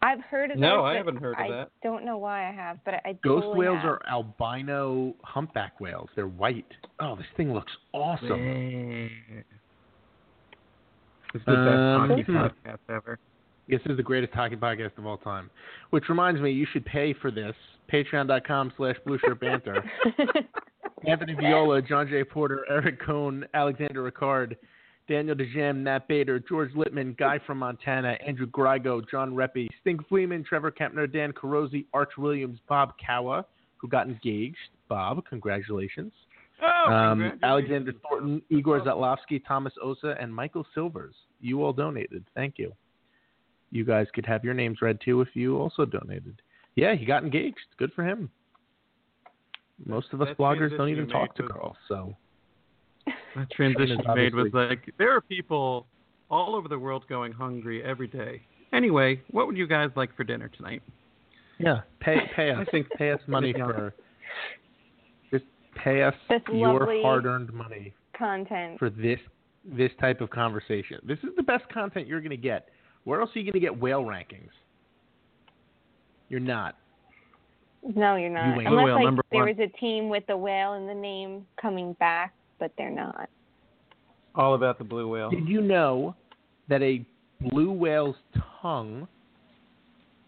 I've heard of No, those, I haven't heard of I that. don't know why I have, but I do Ghost totally whales have. are albino humpback whales. They're white. Oh, this thing looks awesome. This is the Um, best hockey podcast ever. This is the greatest hockey podcast of all time. Which reminds me, you should pay for this. Patreon.com slash Blue Shirt Banter. Anthony Viola, John J. Porter, Eric Cohn, Alexander Ricard, Daniel DeJam, Nat Bader, George Littman, Guy from Montana, Andrew Grigo, John Reppy, Sting Fleeman, Trevor Kempner, Dan Carosi, Arch Williams, Bob Kawa, who got engaged. Bob, congratulations. Oh, Um. Alexander Thornton, Igor Zatlovsky, Thomas Osa, and Michael Silvers. You all donated. Thank you. You guys could have your names read too if you also donated. Yeah, he got engaged. Good for him. Most of us bloggers don't even talk to girls, so That transition is you made was like there are people all over the world going hungry every day. Anyway, what would you guys like for dinner tonight? yeah, pay pay us. I think- pay us money for just pay us This your hard-earned money Content. for this this type of conversation. This is the best content you're going to get. Where else are you going to get whale rankings? You're not. No, you're not. ain't. Oh, Unless Whale, like there one. was a team with the whale in the name coming back, but they're not. All about the blue whale. Did you know that a blue whale's tongue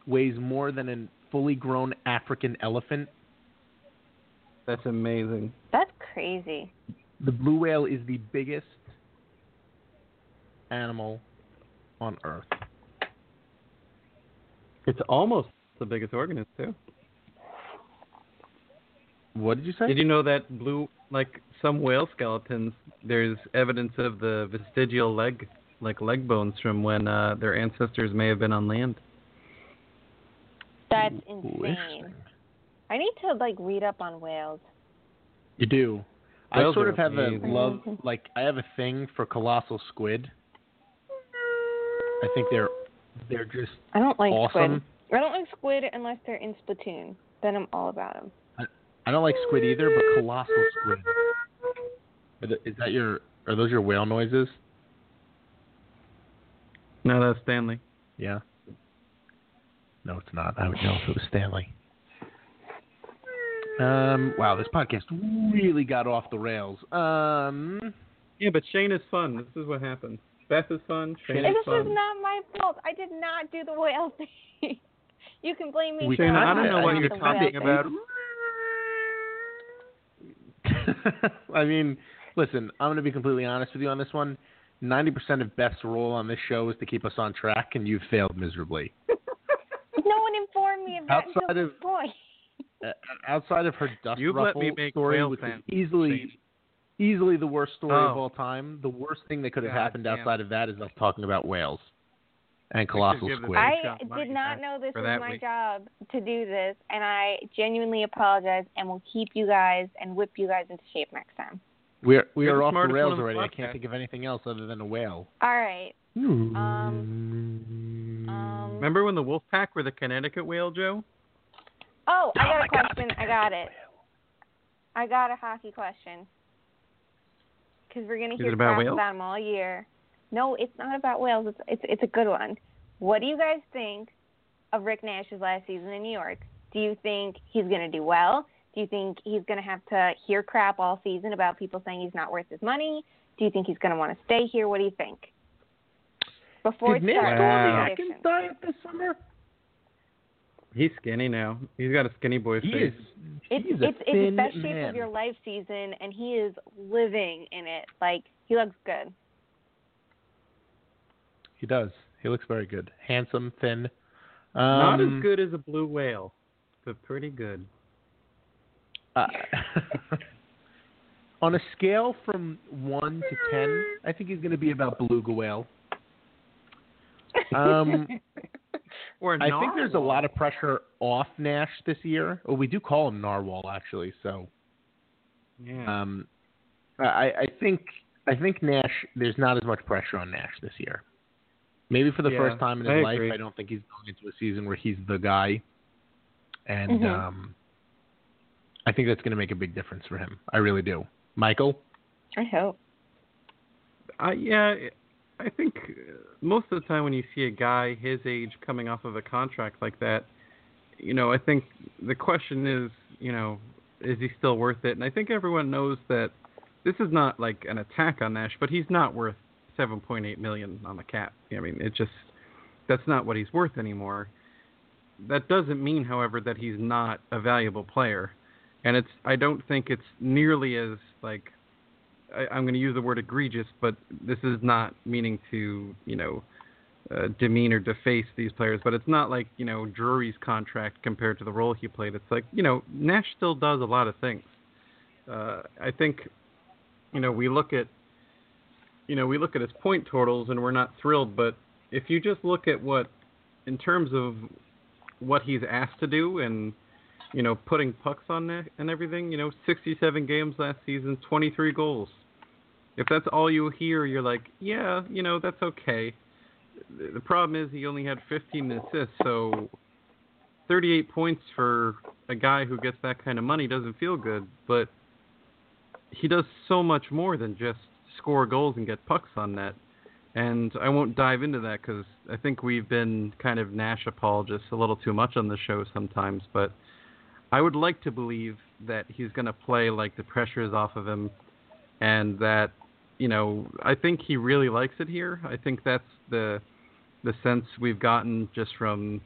weighs more than a fully grown African elephant? That's amazing. That's crazy. The blue whale is the biggest animal on Earth. It's almost the biggest organism too. What did you say? Did you know that blue, like some whale skeletons, there's evidence of the vestigial leg, like leg bones from when uh, their ancestors may have been on land. That's insane. I need to like read up on whales. You do. I Whales sort of have a love, like I have a thing for colossal squid. I think they're they're just I don't like awesome. squid. I don't like squid unless they're in Splatoon. Then I'm all about them. I don't like squid either, but colossal squid. Are the- Is that your? Are those your whale noises? No, that's Stanley. Yeah. No, it's not. I would know if it was Stanley. Um. Wow, this podcast really got off the rails. Um. Yeah, but Shane is fun. This is what happens. Beth is fun. Shane is This is was fun. not my fault. I did not do the whale thing. you can blame me We Shane, I don't know doing what you're talking about. I mean, listen. I'm going to be completely honest with you on this one. Ninety percent of Beth's role on this show is to keep us on track, and you've failed miserably. No one informed me of that Outside of- this point. Uh, outside of her dust You've let me ruffle make story, whale which is easily Shane. easily the worst story of Oh. all time. The worst thing that could have God happened damn. outside of that is us talking about whales and colossal give this squid. a I shot money did not know this was my week. job to do this, and I genuinely apologize and will keep you guys and whip you guys into shape next time. We're we You're are off the rails one on the already. I can't think of anything else other than a whale. All right. Um, um, Remember when the wolf pack were the Connecticut whale, Joe? Oh, I Oh got my a question. the I got it. I got a hockey question. Because we're gonna hear about about them all year. No, it's not about whales. It's it's it's a good one. What do you guys think of Rick Nash's last season in New York? Do you think he's gonna do well? Do you think he's gonna have to hear crap all season about people saying he's not worth his money? Do you think he's gonna want to stay here? What do you think? Before Did it Nash starts, go on the Wow. Atkins diet this summer? He's skinny now. He's got a skinny boy He face. is. It's he's it's it's the best shape man. of your life season, and he is living in it. Like he looks good. He does. He looks very good. Handsome, thin. Um, Not as good as a blue whale, but pretty good. Uh, on a scale from one to ten, I think he's going to be about beluga whale. Um, I think there's a lot of pressure off Nash this year. Well, we do call him Narwhal actually. So, Yeah. um, I, I think I think Nash. There's not as much pressure on Nash this year. Maybe for the Yeah, first time in his I life, agree. I don't think he's going into a season where he's the guy, and Mhm. um, I think that's going to make a big difference for him. I really do. Michael. I hope. Uh, yeah, I think uh, most of the time when you see a guy his age coming off of a contract like that, you know, I think the question is, you know, is he still worth it? And I think everyone knows that this is not like an attack on Nash, but he's not worth 7.8 million on the cap. I mean, it just that's not what he's worth anymore. That doesn't mean, however, that he's not a valuable player. And it's I don't think it's nearly as like I, I'm going to use the word egregious, but this is not meaning to, you know, uh, demean or deface these players. But it's not like you know Drury's contract compared to the role he played. It's like you know Nash still does a lot of things. Uh, I think, you know, we look at, you know, we look at his point totals and we're not thrilled. But if you just look at what, in terms of what he's asked to do and you know putting pucks on net and everything. You know, 67 games last season, 23 goals. If that's all you hear, you're like, yeah, you know, that's okay. The problem is he only had 15 assists, so 38 points for a guy who gets that kind of money doesn't feel good, but he does so much more than just score goals and get pucks on net. And I won't dive into that because I think we've been kind of Nash apologists a little too much on the show sometimes. But I would like to believe that he's going to play like the pressure is off of him, and that you know I think he really likes it here. I think that's the the sense we've gotten just from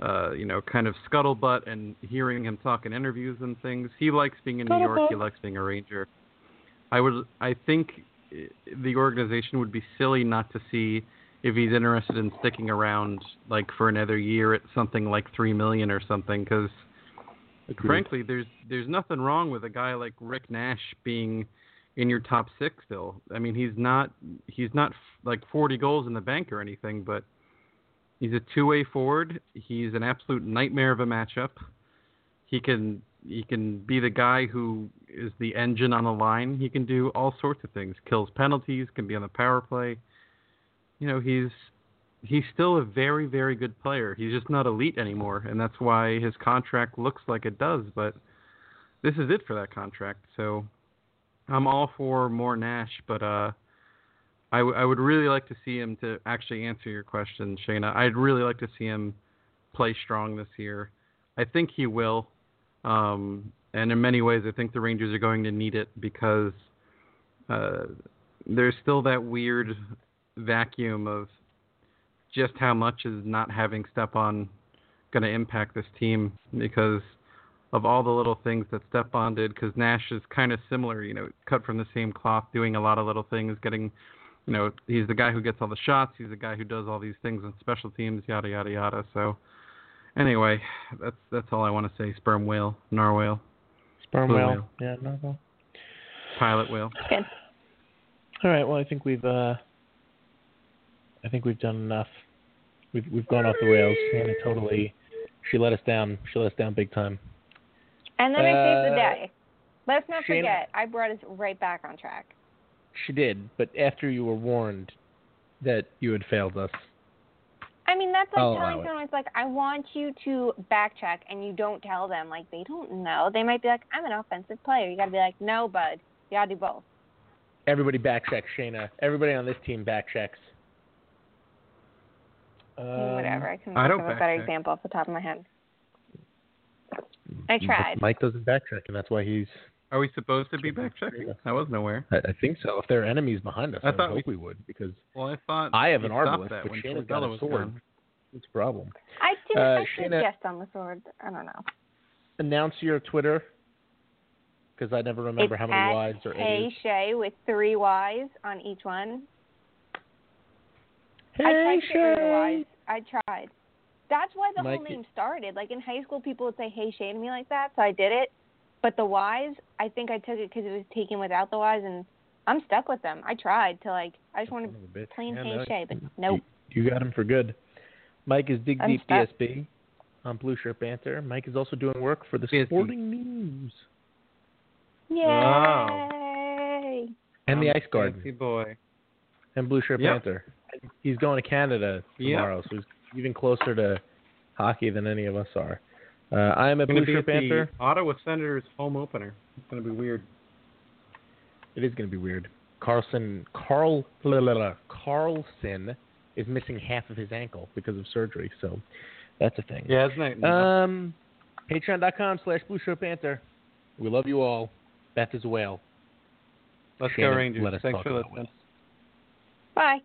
uh, you know kind of scuttlebutt and hearing him talk in interviews and things. He likes being in New York. He likes being a Ranger. I would I think the organization would be silly not to see if he's interested in sticking around like for another year at something like three million or something because frankly there's there's nothing wrong with a guy like Rick Nash being in your top six still. I mean he's not he's not like 40 goals in the bank or anything, but he's a two-way forward. He's an absolute nightmare of a matchup. He can he can be the guy who is the engine on the line. He can do all sorts of things. Kills penalties, can be on the power play. You know, he's he's still a very very good player. He's just not elite anymore, and that's why his contract looks like it does, but this is it for that contract. So I'm all for more Nash, but uh I, w- I would really like to see him to actually answer your question, Shayna. I'd really like to see him play strong this year. I think he will. Um, and in many ways, I think the Rangers are going to need it because uh, there's still that weird vacuum of just how much is not having Stepan going to impact this team because of all the little things that Stepan did. Because Nash is kind of similar, you know, cut from the same cloth, doing a lot of little things, getting, you know, he's the guy who gets all the shots, he's the guy who does all these things on special teams, yada yada yada. So Anyway, that's that's all I want to say. Sperm whale, narwhale. Sperm whale. whale. Yeah, narwhale. Pilot whale. Good. All right. Well, I think we've uh, I think we've done enough. We've we've gone off the rails. Hannah totally. She let us down. She let us down big time. And then uh, I saved the day. Let's not Shane, forget, I brought us right back on track. She did, but after you were warned that you had failed us. I mean, that's like I'll telling someone, it's like, I want you to backcheck, and you don't tell them. Like, they don't know. They might be like, I'm an offensive player. You got to be like, no, bud. You got to do both. Everybody backchecks, Shayna. Everybody on this team backchecks. Um, Whatever. I can I think don't of a better backcheck. example off the top of my head. I tried. Mike doesn't backcheck, and that's why he's. Are we supposed to be back checking? I wasn't aware. I, I think so. If there are enemies behind us, I I, thought would hope we- we would because Well, I thought I have an stopped arbalest, that but when Shayna's got a sword. gone. It's a problem. I didn't Uh, actually Shayna- guess on the sword. I don't know. Announce your Twitter because I never remember it's how many Y's wides or Hey A's. Shay with three Y's on each one. I Hey tried to get rid of the Shay. I tried. That's why the Mike- whole name started. Like in high school, people would say "Hey Shay" to me like that, so I did it. But the Y's, I think I took it because it was taken without the Y's, and I'm stuck with them. I tried to like, I just wanted Son a bitch. plain Yeah, Hey no, Shay, but nope. You, you got him for good. Mike is Dig I'm Deep stuck. DSB on Blue Shirt Banter. Mike is also doing work for the DSB. Sporting News Yay! and the Ice Garden Fancy boy. and Blue Shirt Yep. Banter. He's going to Canada Yep. tomorrow, so he's even closer to hockey than any of us are. Uh, I am a Blue be Shirt at Banter. Ottawa Senators home opener. It's going to be weird. It is going to be weird. Karlsson Carl blah, blah, blah, Karlsson is missing half of his ankle because of surgery, so that's a thing. Yeah, isn't it? Um, Patreon.com slash Blue Shirt Banter. We love you all. Beth is a whale. Let's go Shannon, Rangers. let us Thanks talk for about listening. Bye.